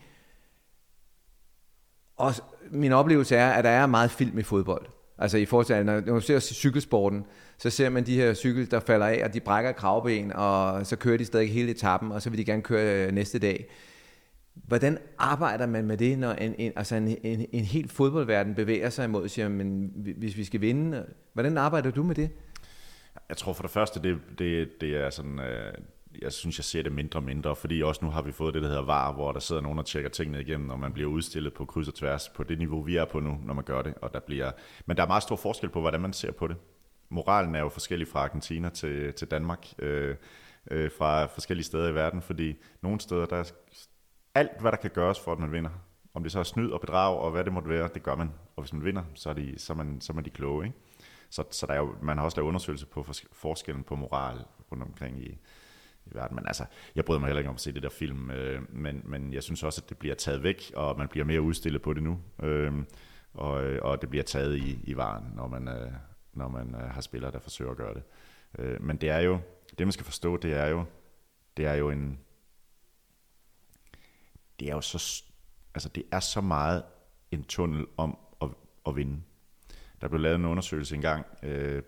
Og min oplevelse er, at der er meget film i fodbold. Altså i forhold til, når man ser cykelsporten, så ser man de her cykel, der falder af, og de brækker kravben, og så kører de stadig hele etappen, og så vil de gerne køre øh, næste dag. Hvordan arbejder man med det, når en, en, altså en, en, en helt fodboldverden bevæger sig imod og siger, men hvis vi skal vinde, hvordan arbejder du med det? Jeg tror for det første, det, det, det er sådan, øh, jeg synes, jeg ser det mindre og mindre, fordi også nu har vi fået det, der hedder VAR, hvor der sidder nogen og tjekker tingene igennem, og man bliver udstillet på kryds og tværs på det niveau, vi er på nu, når man gør det. Og der bliver, men der er meget stor forskel på, hvordan man ser på det. Moralen er jo forskellig fra Argentina til, til Danmark, øh, øh, fra forskellige steder i verden, fordi nogle steder, der er alt, hvad der kan gøres for, at man vinder, om det så er snyd og bedrag og hvad det måtte være, det gør man. Og hvis man vinder, så er, de, så er, man, så er man de kloge. Ikke? Så, så der er jo, man har også lavet undersøgelser på forskellen på moral rundt omkring i, i verden. Men altså, jeg bryder mig heller ikke om at se det der film, øh, men, men jeg synes også, at det bliver taget væk, og man bliver mere udstillet på det nu. Øh, og, og det bliver taget i, i varen, når man, øh, når man øh, har spillere, der forsøger at gøre det. Øh, men det er jo, det man skal forstå, det er jo, det er jo en, det er jo så, altså det er så meget en tunnel om at, at vinde. Der blev lavet en undersøgelse engang øh,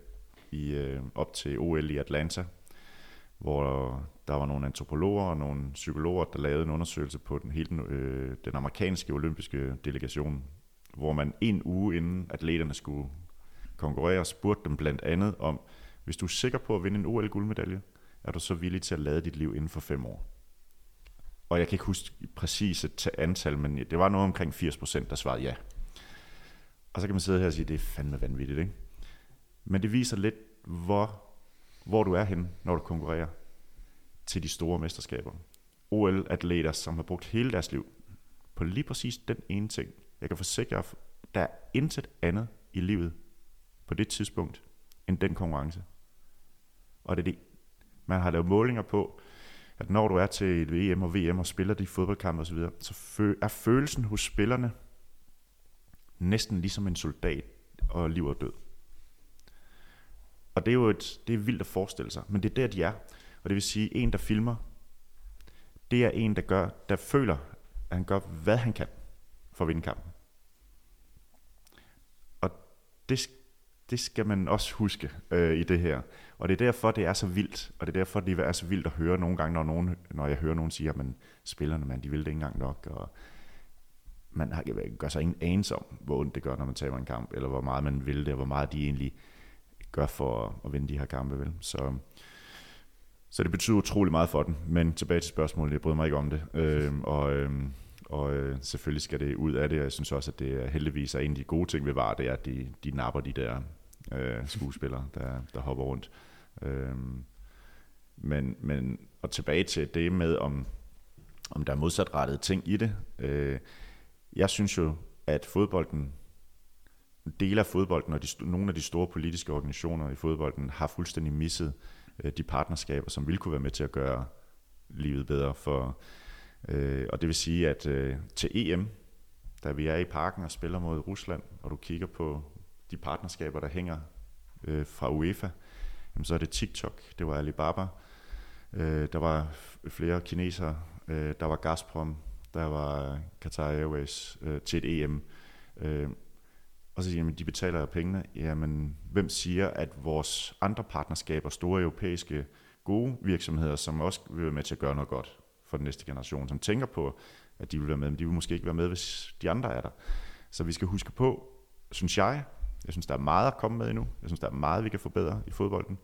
i, øh, op til OL i Atlanta, hvor der var nogle antropologer og nogle psykologer, der lavede en undersøgelse på den, hele den, øh, den amerikanske olympiske delegation, hvor man en uge inden atleterne skulle konkurrere, spurgte dem blandt andet om, hvis du er sikker på at vinde en OL-guldmedalje, er du så villig til at lade dit liv inden for fem år? Og jeg kan ikke huske præcis et antal, men det var noget omkring 80%, der svarede ja. Og så kan man sidde her og sige, det er fandme vanvittigt, ikke? Men det viser lidt, hvor, hvor du er henne, når du konkurrerer til de store mesterskaber. OL-atleter, som har brugt hele deres liv på lige præcis den ene ting. Jeg kan forsikre at der er intet andet i livet på det tidspunkt, end den konkurrence. Og det er det, man har lavet målinger på, at når du er til et VM og VM og spiller de fodboldkampe osv., så er følelsen hos spillerne næsten ligesom en soldat og liv og død. Og det er jo et, det er vildt at forestille sig, men det er der, de er. Og det vil sige, en, der filmer, det er en, der, gør, der føler, at han gør, hvad han kan for at vinde kampen. Og det, det skal man også huske øh, i det her. Og det er derfor, det er så vildt, og det er derfor, det er så vildt at høre nogle gange, når, nogen, når jeg hører nogen sige, at man, spillerne, man, de vil det ikke engang nok, og man har, gør sig ingen anelse om, hvor ondt det gør, når man taber en kamp, eller hvor meget man vil det, og hvor meget de egentlig gør for at vinde de her kampe. Vel? Så, så det betyder utrolig meget for dem. Men tilbage til spørgsmålet, jeg bryder mig ikke om det. Øh, og øh, og øh, selvfølgelig skal det ud af det, og jeg synes også, at det er heldigvis er en af de gode ting ved VAR, det er, at de, de napper de der øh, skuespillere, der, der hopper rundt. Øh, men, men og tilbage til det med, om, om der er modsatrettede ting i det. Øh, jeg synes jo, at fodbolden, dele af fodbolden og de, nogle af de store politiske organisationer i fodbolden har fuldstændig misset øh, de partnerskaber, som ville kunne være med til at gøre livet bedre for, øh, og det vil sige, at øh, til EM, da vi er i parken og spiller mod Rusland, og du kigger på de partnerskaber, der hænger øh, fra UEFA, jamen, så er det TikTok, det var Alibaba, øh, der var flere kinesere, øh, der var Gazprom, der var Qatar Airways øh, til et EM. Øh, og så siger man, de betaler pengene. Jamen, hvem siger, at vores andre partnerskaber, store europæiske gode virksomheder, som også vil være med til at gøre noget godt for den næste generation, som tænker på, at de vil være med, men de vil måske ikke være med, hvis de andre er der. Så vi skal huske på, synes jeg, jeg synes, der er meget at komme med endnu. Jeg synes, der er meget, vi kan forbedre i fodbolden.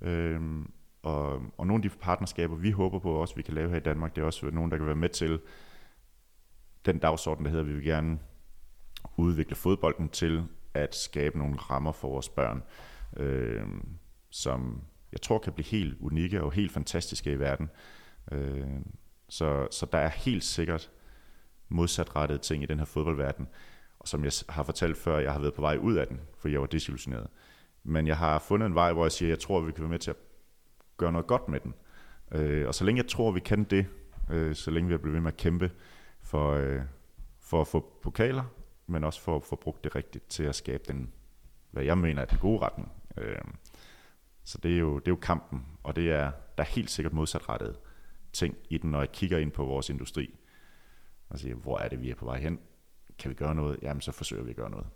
Øhm, og, og nogle af de partnerskaber, vi håber på også, vi kan lave her i Danmark, det er også nogen, der kan være med til den dagsorden, der hedder, at vi vil gerne udvikle fodbolden til at skabe nogle rammer for vores børn, øh, som jeg tror kan blive helt unikke og helt fantastiske i verden. Øh, så, så der er helt sikkert modsatrettede ting i den her fodboldverden. Som jeg har fortalt før, jeg har været på vej ud af den, for jeg var desillusioneret. Men jeg har fundet en vej, hvor jeg siger, at jeg tror, at vi kan være med til at gøre noget godt med den. Øh, og så længe jeg tror, at vi kan det, øh, så længe vi er blevet ved med at kæmpe for, øh, for at få pokaler, men også for at få brugt det rigtigt til at skabe den, hvad jeg mener er den gode retning. Øh, så det er, jo, det er jo kampen, og det er, der er helt sikkert modsatrettede ting i den, når jeg kigger ind på vores industri og siger, hvor er det, vi er på vej hen? Kan vi gøre noget? Jamen, så forsøger vi at gøre noget.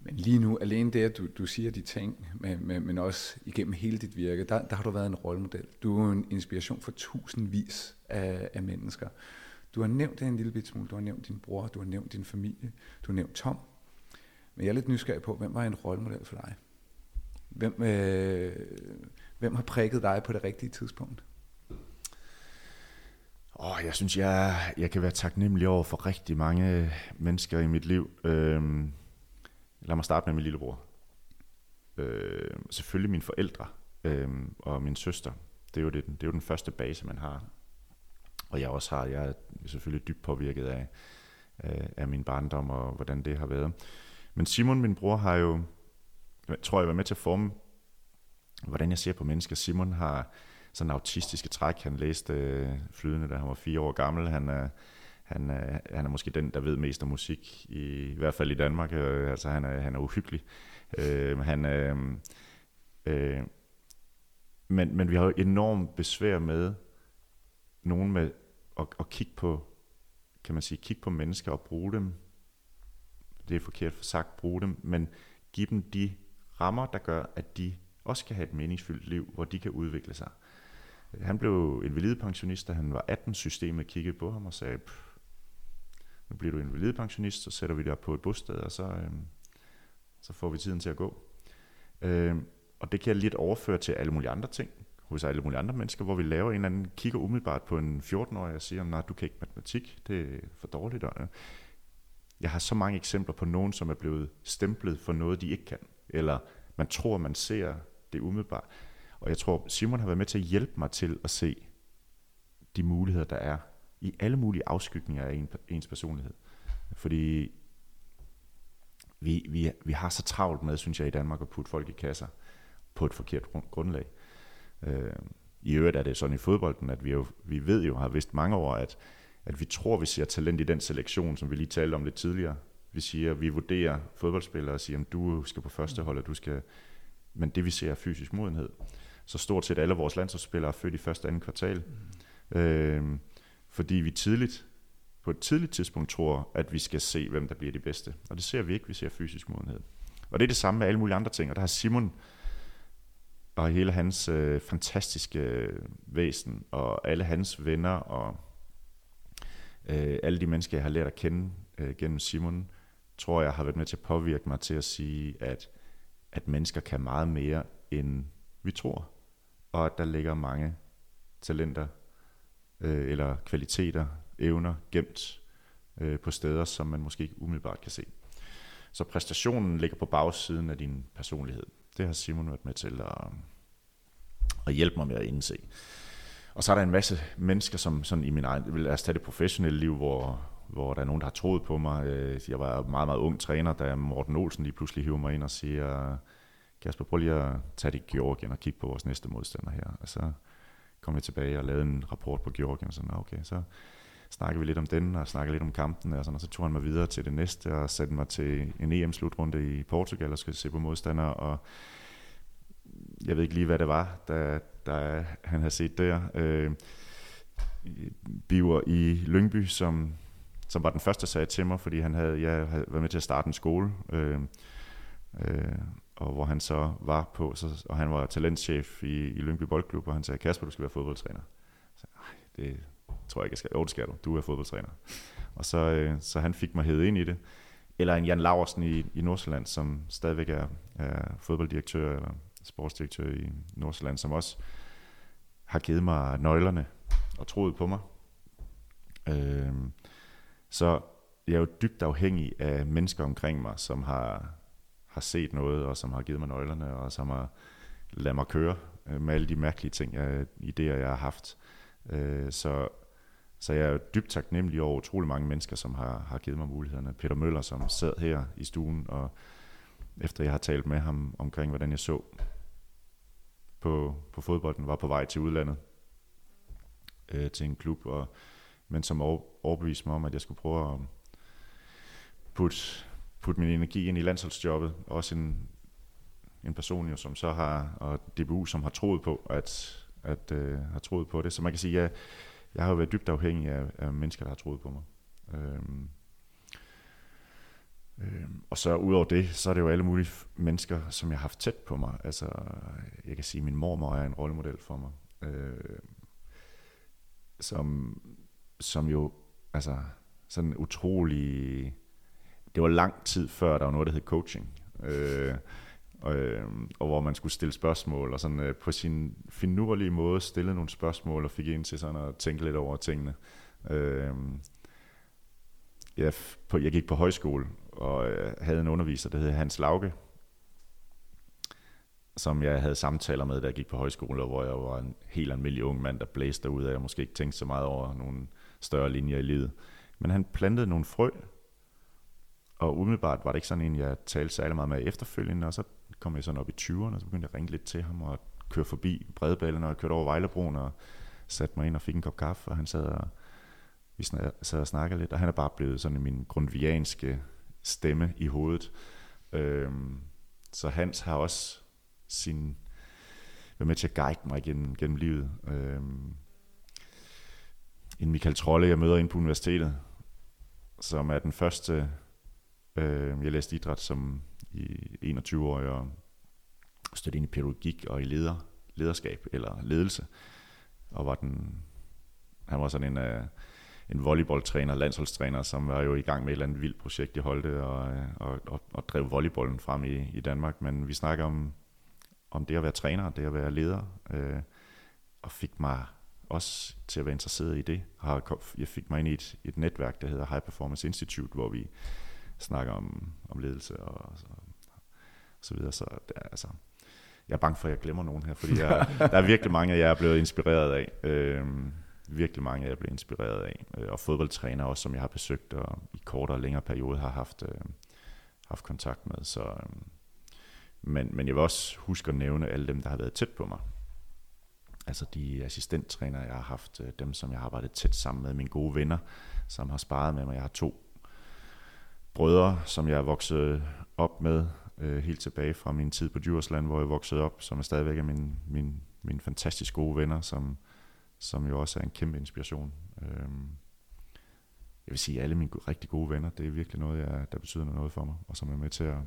Men lige nu, alene det, at du, du siger de ting, men, men, men også igennem hele dit virke, der, der har du været en rollemodel. Du er en inspiration for tusindvis af, af mennesker. Du har nævnt det en lille bit smule. Du har nævnt din bror, du har nævnt din familie, du har nævnt Tom. Men jeg er lidt nysgerrig på, hvem var en rollemodel for dig? Hvem, øh, hvem har prikket dig på det rigtige tidspunkt? Åh, jeg synes, jeg, jeg kan være taknemmelig over for rigtig mange mennesker i mit liv. Øhm, lad mig starte med min lillebror. Øh, selvfølgelig mine forældre øh, og min søster. Det er, jo det, det er jo den første base, man har. Og jeg også har, jeg er selvfølgelig dybt påvirket af, af, af min barndom og hvordan det har været. Men Simon, min bror, har jo, tror jeg, var med til at forme, hvordan jeg ser på mennesker. Simon har sådan autistiske træk. Han læste øh, flydende, da han var fire år gammel. Han er, han, er, han er måske den, der ved mest om musik, i, i hvert fald i Danmark. Øh, altså, han er, han er uhyggelig. Øh, han, øh, øh, men, men vi har jo enormt besvær med nogen med at, at kigge på, kan man sige, kigge på mennesker og bruge dem. Det er forkert for sagt, bruge dem, men give dem de rammer, der gør, at de også kan have et meningsfyldt liv, hvor de kan udvikle sig. Han blev invalidepensionist, da han var 18. Systemet kiggede på ham og sagde, nu bliver du invalidepensionist, så sætter vi dig på et bosted, og så, øh, så får vi tiden til at gå. Øh, og det kan jeg lidt overføre til alle mulige andre ting, hos alle mulige andre mennesker, hvor vi laver en eller anden, kigger umiddelbart på en 14-årig og siger, nej, du kan ikke matematik, det er for dårligt. Og, øh, jeg har så mange eksempler på nogen, som er blevet stemplet for noget, de ikke kan. Eller man tror, man ser det umiddelbart. Og jeg tror, Simon har været med til at hjælpe mig til at se de muligheder, der er i alle mulige afskygninger af ens personlighed. Fordi vi, vi, vi har så travlt med, synes jeg, i Danmark at putte folk i kasser på et forkert grundlag. Øh, I øvrigt er det sådan i fodbolden, at vi, jo, vi ved jo, har vidst mange år, at, at vi tror, vi ser talent i den selektion, som vi lige talte om lidt tidligere. Vi siger, vi vurderer fodboldspillere og siger, at du skal på første hold, og du skal... Men det vi ser er fysisk modenhed. Så stort set alle vores landsholdsspillere er født i første og anden kvartal. Mm. Øh, fordi vi tidligt, på et tidligt tidspunkt tror, at vi skal se, hvem der bliver de bedste. Og det ser vi ikke, vi ser fysisk modenhed. Og det er det samme med alle mulige andre ting. Og der har Simon og hele hans øh, fantastiske øh, væsen, og alle hans venner, og øh, alle de mennesker, jeg har lært at kende øh, gennem Simon, tror jeg har været med til at påvirke mig til at sige, at, at mennesker kan meget mere, end vi tror. Og at der ligger mange talenter, øh, eller kvaliteter, evner, gemt øh, på steder, som man måske ikke umiddelbart kan se. Så præstationen ligger på bagsiden af din personlighed. Det har Simon været med til at, at hjælpe mig med at indse. Og så er der en masse mennesker, som sådan i min egen, lad os tage det professionelle liv, hvor, hvor der er nogen, der har troet på mig. Øh, jeg var meget, meget ung træner, da Morten Olsen lige pludselig hiver mig ind og siger, Kasper, prøv lige at tage det i Georgien og kigge på vores næste modstander her. Og så kom jeg tilbage og lavede en rapport på Georgien, og sådan, okay, så snakkede vi lidt om den, og snakkede lidt om kampen, og, sådan, og så tog han mig videre til det næste, og satte mig til en EM-slutrunde i Portugal, og skulle se på modstandere, og jeg ved ikke lige, hvad det var, da, da han havde set der. Øh, Biver i Lyngby, som, som var den første, der sagde til mig, fordi han havde, jeg havde været med til at starte en skole, øh, øh, og hvor han så var på, så, og han var talentchef i, i Lyngby Boldklub, og han sagde, Kasper, du skal være fodboldtræner. Så, det tror jeg ikke, jeg skal. Jo, det skal du. Du er fodboldtræner. Og så, øh, så han fik mig hævet ind i det. Eller en Jan Laversen i, i Nordsjælland, som stadigvæk er, er fodbolddirektør eller sportsdirektør i Nordsjælland, som også har givet mig nøglerne og troet på mig. Øh, så jeg er jo dybt afhængig af mennesker omkring mig, som har, har set noget, og som har givet mig nøglerne, og som har ladet mig køre øh, med alle de mærkelige ting, jeg, idéer, jeg har haft. Øh, så, så jeg er dybt taknemmelig over utrolig mange mennesker, som har, har givet mig mulighederne. Peter Møller, som sad her i stuen, og efter jeg har talt med ham omkring, hvordan jeg så på, på fodbolden, var på vej til udlandet øh, til en klub, og, men som overbeviste mig om, at jeg skulle prøve at putte, putte min energi ind i landsholdsjobbet. Også en, en person, jo, som så har, og DBU, som har troet på, at, at øh, har troet på det. Så man kan sige, at jeg, jeg har jo været dybt afhængig af, af mennesker, der har troet på mig. Øhm, øhm, og så udover det, så er det jo alle mulige mennesker, som jeg har haft tæt på mig. Altså, jeg kan sige, at min mormor er en rollemodel for mig. Øh, som, som jo, altså, sådan utrolig... Det var lang tid før, der var noget, der hed coaching. Øh, og, og hvor man skulle stille spørgsmål, og sådan øh, på sin finurlige måde stille nogle spørgsmål, og fik en til sådan at tænke lidt over tingene. Øh, jeg, på, jeg gik på højskole, og øh, havde en underviser, der hed Hans Lauke, som jeg havde samtaler med, da jeg gik på højskole, og hvor jeg var en helt almindelig ung mand, der blæste ud af, og måske ikke tænkte så meget over nogle større linjer i livet. Men han plantede nogle frø, og umiddelbart var det ikke sådan en, jeg talte særlig meget med efterfølgende, og så kom jeg sådan op i 20'erne, og så begyndte jeg at ringe lidt til ham, og køre forbi Bredballen, og jeg kørte over Vejlebroen, og satte mig ind og fik en kop kaffe, og han sad og, vi sad og snakkede lidt, og han er bare blevet sådan min grundvianske stemme i hovedet. Øhm, så Hans har også sin, været med til at guide mig gennem, gennem livet. Øhm, en Michael Trolle, jeg møder ind på universitetet, som er den første, øh, jeg læste idræt som i 21 år, og stødte ind i pædagogik og i leder, lederskab eller ledelse, og var den, han var sådan en, øh, en volleyballtræner, landsholdstræner, som var jo i gang med et eller andet vildt projekt i Holte, og, øh, og, og, og drev volleyballen frem i, i Danmark, men vi snakker om, om det at være træner, det at være leder, øh, og fik mig også til at være interesseret i det. Jeg fik mig ind i et, et netværk, der hedder High Performance Institute, hvor vi snakker om, om ledelse og, og, og så videre. Så det er, altså, jeg er bange for, at jeg glemmer nogen her, fordi jeg, der er virkelig mange jeg er blevet inspireret af. Øhm, virkelig mange jer er blevet inspireret af. Øh, og fodboldtræner også, som jeg har besøgt, og i kortere og længere periode har haft, øh, haft kontakt med. Så, øh, men, men jeg vil også huske at nævne alle dem, der har været tæt på mig. Altså de assistenttræner, jeg har haft, øh, dem som jeg har arbejdet tæt sammen med, mine gode venner, som har sparet med mig. Jeg har to brødre, som jeg er vokset op med, øh, helt tilbage fra min tid på Djursland, hvor jeg voksede op, som er stadigvæk er mine, mine, mine fantastisk gode venner, som, som jo også er en kæmpe inspiration. Øh, jeg vil sige, at alle mine rigtig gode venner, det er virkelig noget, jeg, der betyder noget for mig, og som er med til at,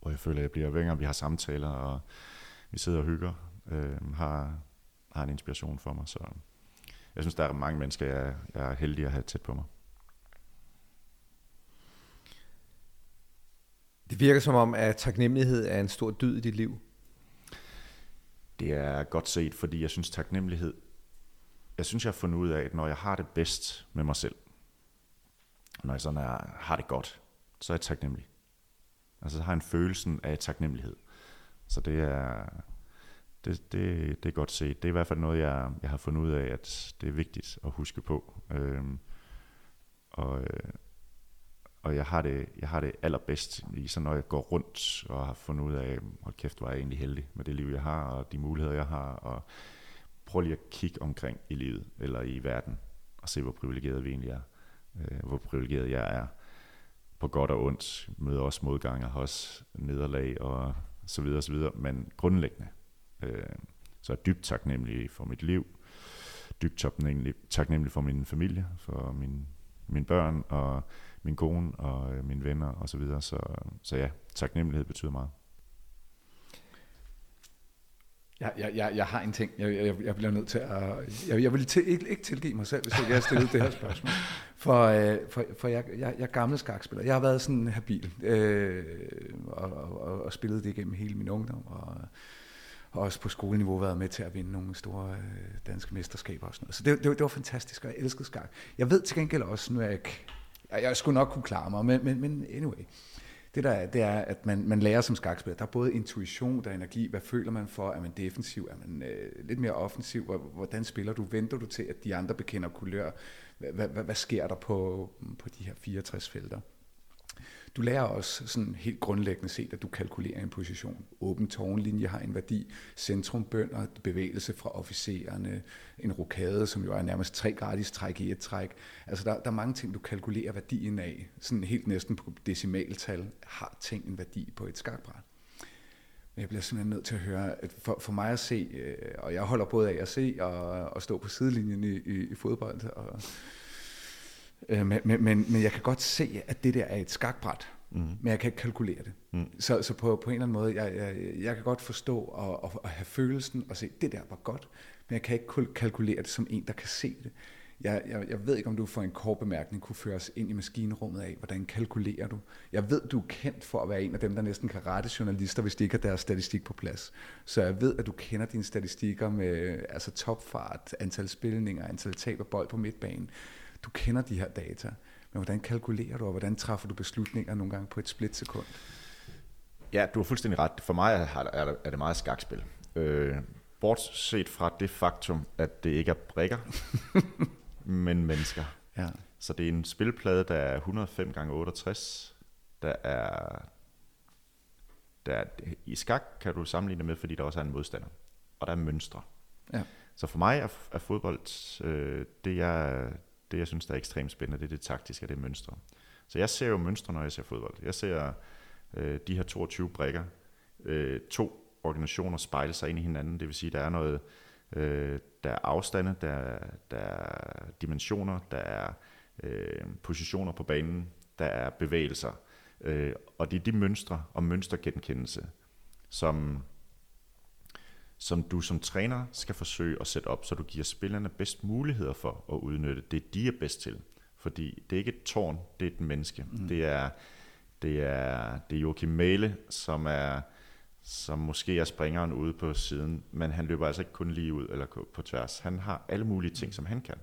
hvor jeg føler, at jeg bliver vænger, vi har samtaler, og vi sidder og hygger, øh, har, har en inspiration for mig. Så jeg synes, der er mange mennesker, jeg, jeg er heldig at have tæt på mig. Det virker som om, at taknemmelighed er en stor dyd i dit liv. Det er godt set, fordi jeg synes taknemmelighed, jeg synes, jeg har fundet ud af, at når jeg har det bedst med mig selv, når jeg sådan er, har det godt, så er jeg taknemmelig. Altså så har jeg en følelsen af taknemmelighed. Så det er, det, det, det er godt set. Det er i hvert fald noget, jeg, jeg har fundet ud af, at det er vigtigt at huske på. Øhm, og, øh, og jeg har det, jeg har det allerbedst, lige så når jeg går rundt og har fundet ud af, hold kæft, hvor er jeg egentlig heldig med det liv, jeg har, og de muligheder, jeg har, og prøv lige at kigge omkring i livet, eller i verden, og se, hvor privilegeret vi egentlig er, øh, hvor privilegeret jeg er, på godt og ondt, møder også modgang, og også nederlag, og så videre, og så videre, men grundlæggende, øh, så er jeg dybt taknemmelig for mit liv, dybt taknemmelig, taknemmelig for min familie, for min, mine børn, og min kone og øh, mine venner og så videre. Så, så ja, taknemmelighed betyder meget. Jeg, jeg, jeg, jeg har en ting, jeg, jeg, jeg bliver nødt til at... Jeg, jeg vil til, ikke, ikke tilgive mig selv, hvis jeg har stillet det her spørgsmål. For, øh, for, for jeg, jeg, jeg er gammel skakspiller. Jeg har været sådan en habil øh, og, og, og spillet det igennem hele min ungdom. Og, og også på skoleniveau været med til at vinde nogle store øh, danske mesterskaber og sådan noget. Så det, det, det var fantastisk, og jeg elskede skak. Jeg ved til gengæld også, nu er jeg ikke jeg, jeg skulle nok kunne klare mig, men, men, men anyway. Det der er, det er, at man, man lærer som skakspiller. Der er både intuition, der er energi. Hvad føler man for? Er man defensiv? Er man øh, lidt mere offensiv? Hvordan spiller du? Venter du til, at de andre bekender kulør? Hvad, hvad, hvad sker der på, på de her 64 felter? Du lærer også sådan helt grundlæggende set, at du kalkulerer en position. Åben tårnlinje har en værdi. Centrum bønder, bevægelse fra officererne, en rokade, som jo er nærmest tre gratis træk i et træk. Altså der, der er mange ting, du kalkulerer værdien af. Sådan helt næsten på decimaltal har ting en værdi på et skakbræt. Men jeg bliver simpelthen nødt til at høre, at for, for mig at se, øh, og jeg holder både af at se og, og stå på sidelinjen i, i, i fodbold, og, Øh, men, men, men jeg kan godt se, at det der er et skakbræt, mm. men jeg kan ikke kalkulere det. Mm. Så, så på, på en eller anden måde, jeg, jeg, jeg kan godt forstå og, og, og have følelsen og se, det der var godt, men jeg kan ikke kalkulere det som en, der kan se det. Jeg, jeg, jeg ved ikke, om du for en kort bemærkning kunne føre os ind i maskinrummet af, hvordan kalkulerer du? Jeg ved, du er kendt for at være en af dem, der næsten kan rette journalister, hvis de ikke har deres statistik på plads. Så jeg ved, at du kender dine statistikker med altså topfart, antal spilninger, antal tab af bold på midtbanen. Du kender de her data. Men hvordan kalkulerer du, og hvordan træffer du beslutninger nogle gange på et splitsekund? Ja, du har fuldstændig ret. For mig er, det meget skakspil. Øh, bortset fra det faktum, at det ikke er brikker, men mennesker. Ja. Så det er en spilplade, der er 105 gange 68. Der er, der er, I skak kan du sammenligne med, fordi der også er en modstander. Og der er mønstre. Ja. Så for mig er, er fodbold øh, det, jeg, det, jeg synes, der er ekstremt spændende, det er det taktiske, det mønstre. Så jeg ser jo mønstre, når jeg ser fodbold. Jeg ser øh, de her 22 brikker, øh, to organisationer spejle sig ind i hinanden. Det vil sige, der er noget, øh, der er afstande, der, der er dimensioner, der er øh, positioner på banen, der er bevægelser. Øh, og det er de mønstre og mønstergenkendelse, som, som du som træner skal forsøge at sætte op, så du giver spillerne bedst muligheder for at udnytte det, de er bedst til. Fordi det er ikke et tårn, det er et menneske. Mm. Det er det er, det er Joachim Mæle, som er som måske er springeren ude på siden, men han løber altså ikke kun lige ud eller på tværs. Han har alle mulige ting, som han kan.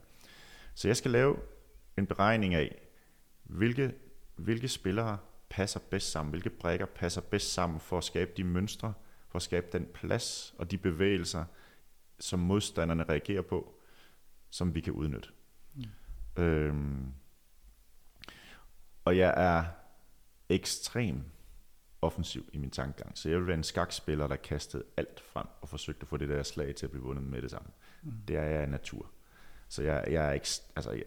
Så jeg skal lave en beregning af, hvilke, hvilke spillere passer bedst sammen, hvilke brækker passer bedst sammen for at skabe de mønstre, for at skabe den plads og de bevægelser, som modstanderne reagerer på, som vi kan udnytte. Mm. Øhm, og jeg er ekstrem offensiv i min tankegang. Så jeg vil være en skakspiller, der kastede alt frem og forsøgte at få det der slag til at blive vundet med det samme. Mm. Det er jeg af natur. Så jeg, jeg er ikke, altså, jeg,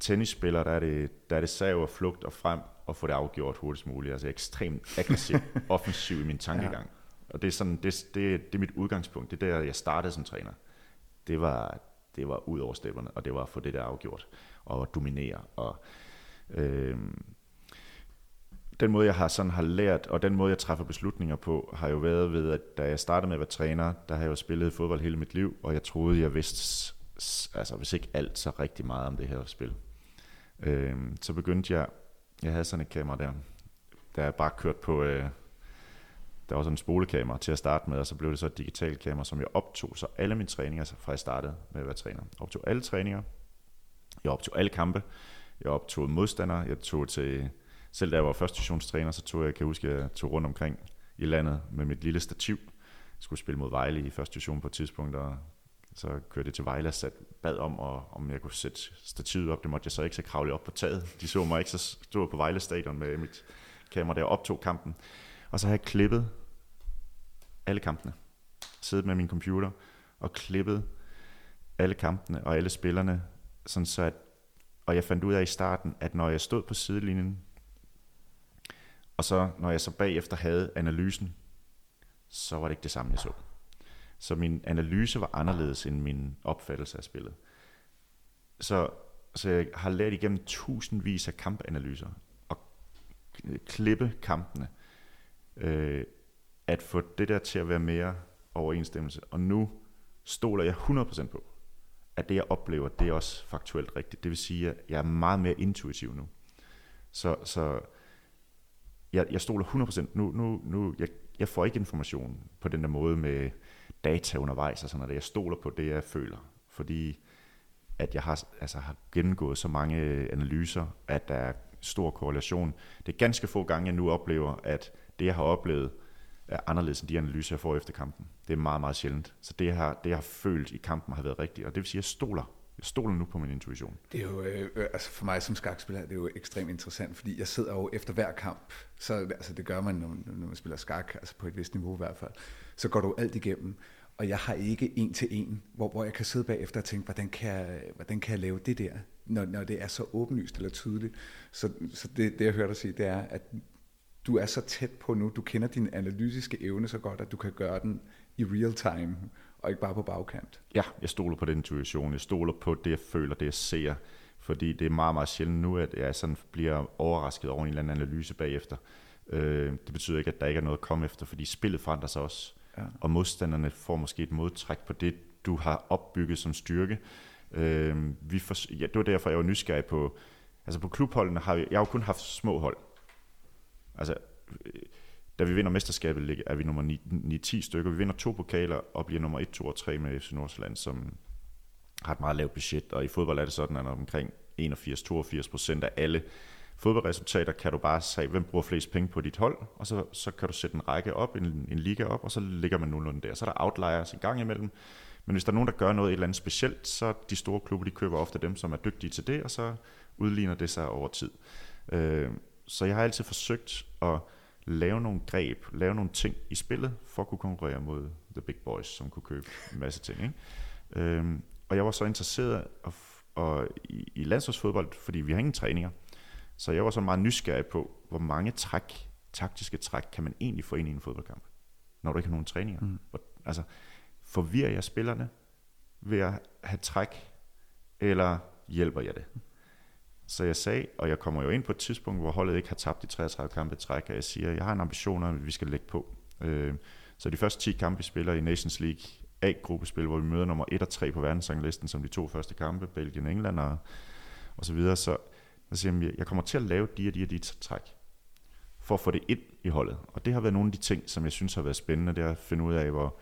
tennisspiller, der er det, der er det sav og flugt og frem og få det afgjort hurtigst muligt. Altså jeg er ekstremt aggressiv, offensiv i min tankegang. Ja. Og det er, sådan, det, det, det er mit udgangspunkt. Det er der, jeg startede som træner. Det var, det var ud over stepperne, og det var at få det der afgjort og dominere. Og, øh, den måde, jeg har sådan har lært, og den måde, jeg træffer beslutninger på, har jo været ved, at da jeg startede med at være træner, der har jeg jo spillet fodbold hele mit liv, og jeg troede, jeg vidste, altså hvis ikke alt, så rigtig meget om det her spil. Øhm, så begyndte jeg, jeg havde sådan et kamera der, der jeg bare kørt på, øh, der var sådan en spolekamera til at starte med, og så blev det så et digitalt kamera, som jeg optog, så alle mine træninger, altså fra jeg startede med at være træner. Jeg optog alle træninger, jeg optog alle kampe, jeg optog modstandere, jeg tog til selv da jeg var førstetionstræner, så tog jeg, kan jeg huske, jeg tog rundt omkring i landet med mit lille stativ. Jeg skulle spille mod Vejle i første division på et tidspunkt, og så kørte jeg til Vejle og sat, bad om, og, om jeg kunne sætte stativet op. Det måtte jeg så ikke, så kravle op på taget. De så mig ikke, så stod på Vejle stadion med mit kamera der og optog kampen. Og så har jeg klippet alle kampene. Siddet med min computer og klippet alle kampene og alle spillerne, sådan så at, og jeg fandt ud af i starten, at når jeg stod på sidelinjen og så når jeg så bagefter havde analysen, så var det ikke det samme, jeg så. Så min analyse var anderledes end min opfattelse af spillet. Så, så jeg har lært igennem tusindvis af kampanalyser og klippe kampene, øh, at få det der til at være mere overensstemmelse. Og nu stoler jeg 100% på, at det jeg oplever, det er også faktuelt rigtigt. Det vil sige, at jeg er meget mere intuitiv nu. Så, så jeg, jeg stoler 100%. Nu, nu, nu, jeg, jeg får ikke information på den der måde med data undervejs og sådan noget. Jeg stoler på det, jeg føler. Fordi at jeg har, altså, har gennemgået så mange analyser, at der er stor korrelation. Det er ganske få gange, jeg nu oplever, at det, jeg har oplevet, er anderledes end de analyser, jeg får efter kampen. Det er meget, meget sjældent. Så det, jeg har, det, jeg har følt i kampen, har været rigtigt. Og det vil sige, at jeg stoler jeg stoler nu på min intuition. Det er jo, øh, øh altså for mig som skakspiller, det er jo ekstremt interessant, fordi jeg sidder jo efter hver kamp, så altså det gør man, når, når man spiller skak, altså på et vist niveau i hvert fald, så går du alt igennem, og jeg har ikke en til en, hvor, hvor jeg kan sidde bagefter og tænke, hvordan kan jeg, hvordan kan jeg lave det der, når, når det er så åbenlyst eller tydeligt. Så, så det, det, jeg hører dig sige, det er, at du er så tæt på nu, du kender din analytiske evne så godt, at du kan gøre den i real time, og ikke bare på bagkant. Ja, jeg stoler på den intuition. Jeg stoler på det, jeg føler, det jeg ser. Fordi det er meget, meget sjældent nu, at jeg sådan bliver overrasket over en eller anden analyse bagefter. Øh, det betyder ikke, at der ikke er noget at komme efter, fordi spillet forandrer sig også. Ja. Og modstanderne får måske et modtræk på det, du har opbygget som styrke. Øh, vi for, ja, det var derfor, jeg var nysgerrig på, altså på klubholdene har vi, jeg har jo kun haft små hold. Altså, øh, da vi vinder mesterskabet, er vi nummer 9-10 stykker. Vi vinder to pokaler og bliver nummer 1, 2 og 3 med FC Nordsjælland, som har et meget lavt budget. Og i fodbold er det sådan, at omkring 81-82 procent af alle fodboldresultater kan du bare sige, hvem bruger flest penge på dit hold, og så, så kan du sætte en række op, en, en liga op, og så ligger man nogenlunde der. Så er der outliers en gang imellem, men hvis der er nogen, der gør noget et eller andet specielt, så de store klubber, de køber ofte dem, som er dygtige til det, og så udligner det sig over tid. Øh, så jeg har altid forsøgt at lave nogle greb, lave nogle ting i spillet, for at kunne konkurrere mod the big boys, som kunne købe en masse ting. Ikke? Øhm, og jeg var så interesseret og, og i, i landsholdsfodbold, fordi vi har ingen træninger. Så jeg var så meget nysgerrig på, hvor mange træk, taktiske træk, kan man egentlig få ind i en fodboldkamp, når du ikke har nogen træninger. Mm. Altså, forvirrer jeg spillerne ved at have træk, eller hjælper jeg det? Så jeg sagde, og jeg kommer jo ind på et tidspunkt, hvor holdet ikke har tabt de 33 kampe træk, og jeg siger, jeg har en ambition om, at vi skal lægge på. Øh, så de første 10 kampe, vi spiller i Nations League A-gruppespil, hvor vi møder nummer 1 og 3 på verdensranglisten, som de to første kampe, Belgien England og, og så videre, så jeg siger, jeg kommer til at lave de og de og de træk, for at få det ind i holdet. Og det har været nogle af de ting, som jeg synes har været spændende, det er at finde ud af, hvor,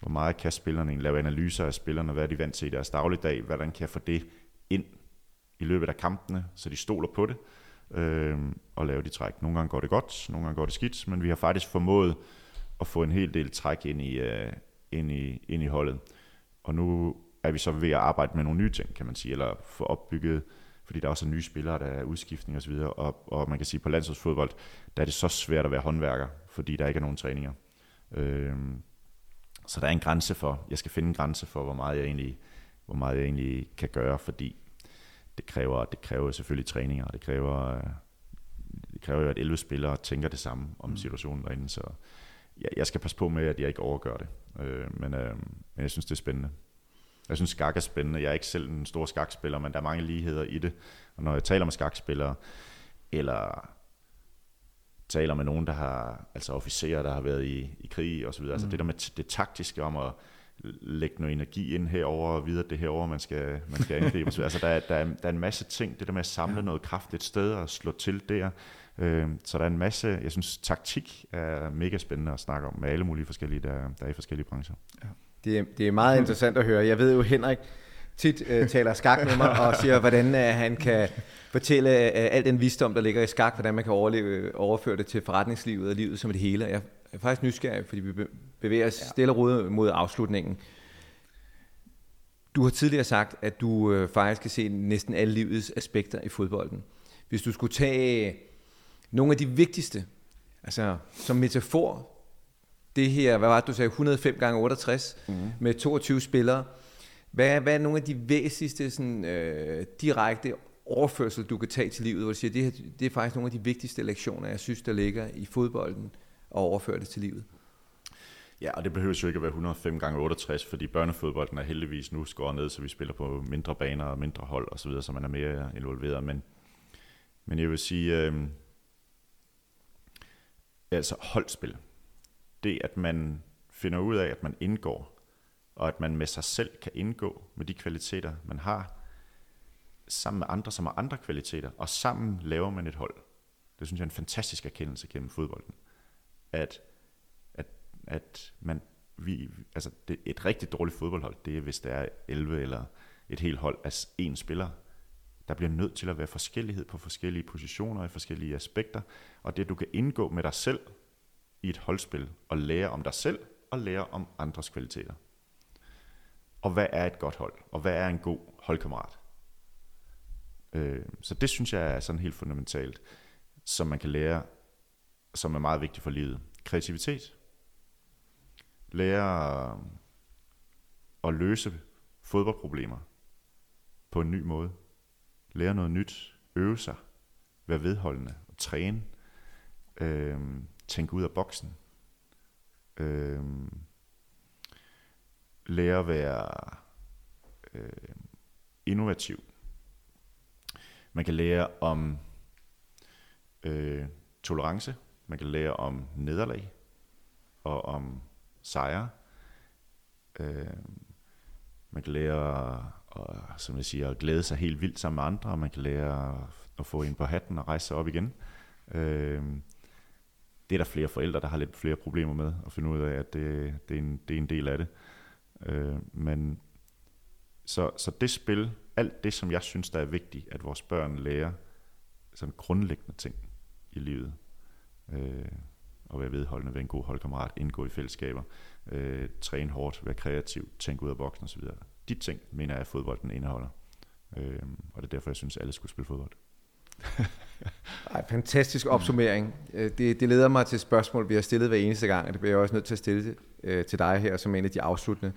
hvor meget kan spillerne lave analyser af spillerne, hvad er de vant til i deres dagligdag, hvordan kan jeg få det ind i løbet af kampene, så de stoler på det øh, og lave de træk. Nogle gange går det godt, nogle gange går det skidt, men vi har faktisk formået at få en hel del træk ind i, øh, ind i, ind i holdet. Og nu er vi så ved at arbejde med nogle nye ting, kan man sige, eller få opbygget, fordi der er også nye spillere, der er udskiftning osv., og, og man kan sige, på landsholdsfodbold, der er det så svært at være håndværker, fordi der ikke er nogen træninger. Øh, så der er en grænse for, jeg skal finde en grænse for, hvor meget jeg egentlig, hvor meget jeg egentlig kan gøre, fordi det kræver, det kræver selvfølgelig træninger, og det kræver, det kræver jo, at 11 spillere tænker det samme om mm. situationen derinde, så jeg, jeg skal passe på med, at jeg ikke overgør det. Øh, men, øh, men jeg synes, det er spændende. Jeg synes, skak er spændende. Jeg er ikke selv en stor skakspiller, men der er mange ligheder i det. Og når jeg taler med skakspillere, eller taler med nogen, der har, altså officerer, der har været i, i krig og så videre, altså mm. altså det der med det taktiske om at lægge noget energi ind herover og videre det herover man skal, man skal angribe. altså der er, der, er, der er en masse ting, det der med at samle noget kraft et sted og slå til der. Øh, så der er en masse, jeg synes taktik er mega spændende at snakke om med alle mulige forskellige, der, der er i forskellige brancher. Ja. Det, er, det er meget interessant at høre. Jeg ved jo, Henrik tit uh, taler skak med mig og siger, hvordan uh, han kan fortælle uh, al den visdom, der ligger i skak, hvordan man kan overleve, overføre det til forretningslivet og livet som et hele. Jeg er faktisk nysgerrig, fordi vi bevæger os ja. stille og roligt mod afslutningen. Du har tidligere sagt, at du øh, faktisk kan se næsten alle livets aspekter i fodbolden. Hvis du skulle tage nogle af de vigtigste, altså som metafor, det her, hvad var det, du sagde, 105 gange 68 mm. med 22 spillere. Hvad er, hvad er nogle af de væsentligste sådan, øh, direkte overførsel, du kan tage til livet, hvor du siger, det, her, det er faktisk nogle af de vigtigste lektioner, jeg synes, der ligger i fodbolden, og overføre det til livet? Ja, og det behøver jo ikke at være 105 gange 68, fordi børnefodbolden er heldigvis nu skåret ned, så vi spiller på mindre baner og mindre hold osv., så, så man er mere involveret. Men, men jeg vil sige, øh, altså holdspil, det at man finder ud af, at man indgår, og at man med sig selv kan indgå med de kvaliteter, man har, sammen med andre, som har andre kvaliteter, og sammen laver man et hold. Det synes jeg er en fantastisk erkendelse gennem fodbolden. At at at man, vi, altså det, et rigtig dårligt fodboldhold, det er hvis der er 11 eller et helt hold af én spiller. Der bliver nødt til at være forskellighed på forskellige positioner i forskellige aspekter, og det du kan indgå med dig selv i et holdspil og lære om dig selv og lære om andres kvaliteter. Og hvad er et godt hold? Og hvad er en god holdkammerat? Øh, så det synes jeg er sådan helt fundamentalt, som man kan lære, som er meget vigtigt for livet. Kreativitet, lære øh, at løse fodboldproblemer på en ny måde. Lære noget nyt, øve sig, være vedholdende, Og træne, øh, tænke ud af boksen, øh, lære at være øh, innovativ. Man kan lære om øh, tolerance, man kan lære om nederlag og om sejre. Øh, man kan lære og som jeg siger, at glæde sig helt vildt sammen med andre, og man kan lære at få ind på hatten og rejse sig op igen. Øh, det er der flere forældre, der har lidt flere problemer med at finde ud af, at det, det, er, en, det er en del af det. Øh, men så, så det spil, alt det, som jeg synes, der er vigtigt, at vores børn lærer, sådan grundlæggende ting i livet, øh, at være vedholdende, være en god holdkammerat, indgå i fællesskaber, øh, træne hårdt, være kreativ, tænke ud af boksen osv. De ting, mener jeg, at fodbolden indeholder. Øh, og det er derfor, jeg synes, at alle skulle spille fodbold. Ej, fantastisk opsummering. Øh, det, det leder mig til et spørgsmål, vi har stillet hver eneste gang, og det bliver jeg også nødt til at stille øh, til dig her som en af de afsluttende.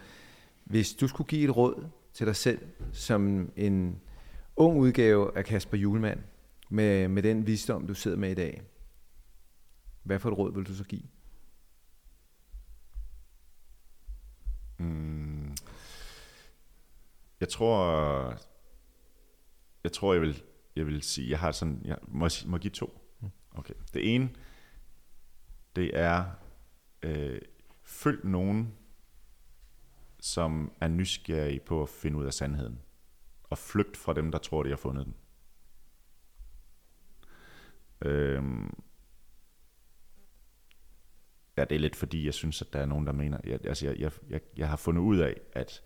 Hvis du skulle give et råd til dig selv som en ung udgave af Kasper Julemand, med, med den visdom, du sidder med i dag, hvad for et råd vil du så give? Mm. Jeg tror, jeg tror, jeg vil, jeg vil sige, jeg har sådan, jeg må, må give to. Okay. Det ene, det er, øh, følg nogen, som er nysgerrige på at finde ud af sandheden. Og flygt fra dem, der tror, de har fundet den. Øhm, ja, det er lidt fordi, jeg synes, at der er nogen, der mener, jeg, altså jeg, jeg, jeg, jeg har fundet ud af, at,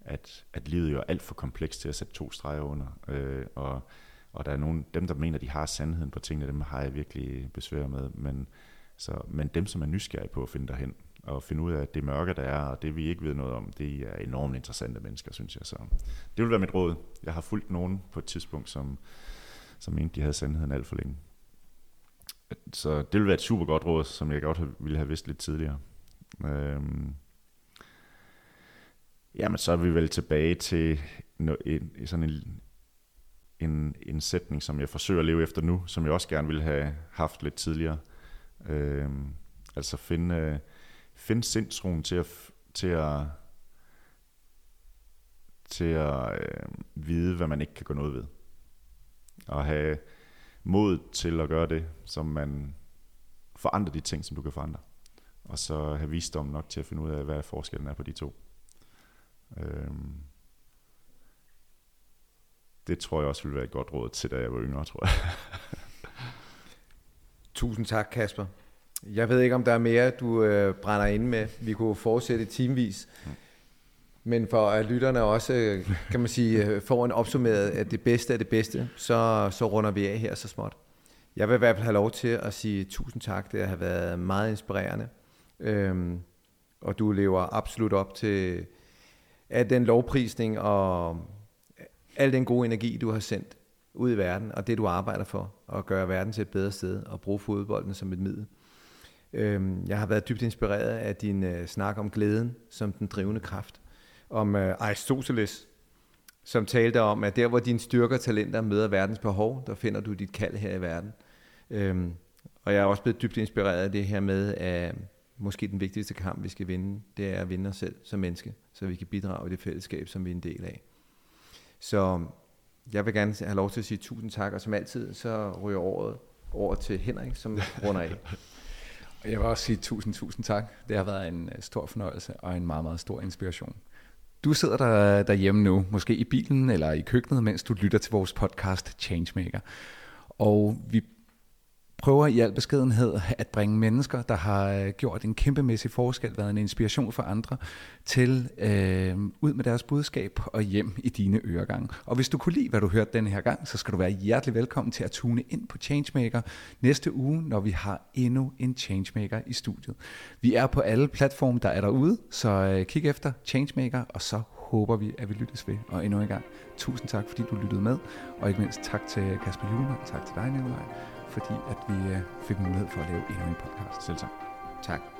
at, at livet jo er alt for komplekst til at sætte to streger under. Øh, og, og der er nogen, dem, der mener, de har sandheden på tingene, dem har jeg virkelig besvær med. Men, så, men dem, som er nysgerrige på at finde derhen, og finde ud af, at det mørke, der er, og det vi ikke ved noget om, det er enormt interessante mennesker, synes jeg. Så det vil være mit råd. Jeg har fulgt nogen på et tidspunkt, som, som mente, de havde sandheden alt for længe. Så det vil være et super godt råd, som jeg godt ville have vidst lidt tidligere. Øhm, jamen, så er vi vel tilbage til en, sådan en, en, en sætning, som jeg forsøger at leve efter nu, som jeg også gerne ville have haft lidt tidligere. Øhm, altså finde, finde sindsroen til at, til at, til at øh, vide, hvad man ikke kan gå noget ved. Og have mod til at gøre det, som man forandrer de ting, som du kan forandre. Og så have visdom nok til at finde ud af, hvad forskellen er på de to. Øhm, det tror jeg også ville være et godt råd til, da jeg var yngre, tror jeg. Tusind tak, Kasper. Jeg ved ikke, om der er mere, du øh, brænder ind med. Vi kunne fortsætte teamvis. Mm. Men for at lytterne også, kan man sige, øh, får en opsummeret af det bedste af det bedste, så, så runder vi af her så småt. Jeg vil i hvert fald have lov til at sige tusind tak. Det har været meget inspirerende. Øhm, og du lever absolut op til al den lovprisning og al den gode energi, du har sendt ud i verden, og det du arbejder for, at gøre verden til et bedre sted, og bruge fodbolden som et middel. Øhm, jeg har været dybt inspireret af din øh, snak om glæden som den drivende kraft om øh, Aristoteles, som talte om, at der hvor dine styrker og talenter møder verdens behov, der finder du dit kald her i verden. Øhm, og jeg er også blevet dybt inspireret af det her med, at måske den vigtigste kamp, vi skal vinde, det er at vinde os selv som menneske, så vi kan bidrage i det fællesskab, som vi er en del af. Så jeg vil gerne have lov til at sige tusind tak, og som altid, så ryger året over til Henrik, som runder af. Jeg vil også sige tusind, tusind tak. Det har været en øh, stor fornøjelse og en meget, meget stor inspiration. Du sidder der derhjemme nu, måske i bilen eller i køkkenet, mens du lytter til vores podcast Changemaker. Og vi prøver i al beskedenhed at bringe mennesker, der har øh, gjort en kæmpemæssig forskel, været en inspiration for andre, til øh, ud med deres budskab og hjem i dine øregange. Og hvis du kunne lide, hvad du hørte denne her gang, så skal du være hjertelig velkommen til at tune ind på Changemaker næste uge, når vi har endnu en Changemaker i studiet. Vi er på alle platforme, der er derude, så øh, kig efter Changemaker, og så håber vi, at vi lyttes ved. Og endnu en gang, tusind tak, fordi du lyttede med, og ikke mindst tak til Kasper Juhlmann, tak til dig, Nicolaj fordi at vi øh, fik mulighed for at lave endnu en podcast. Selv tak. Tak.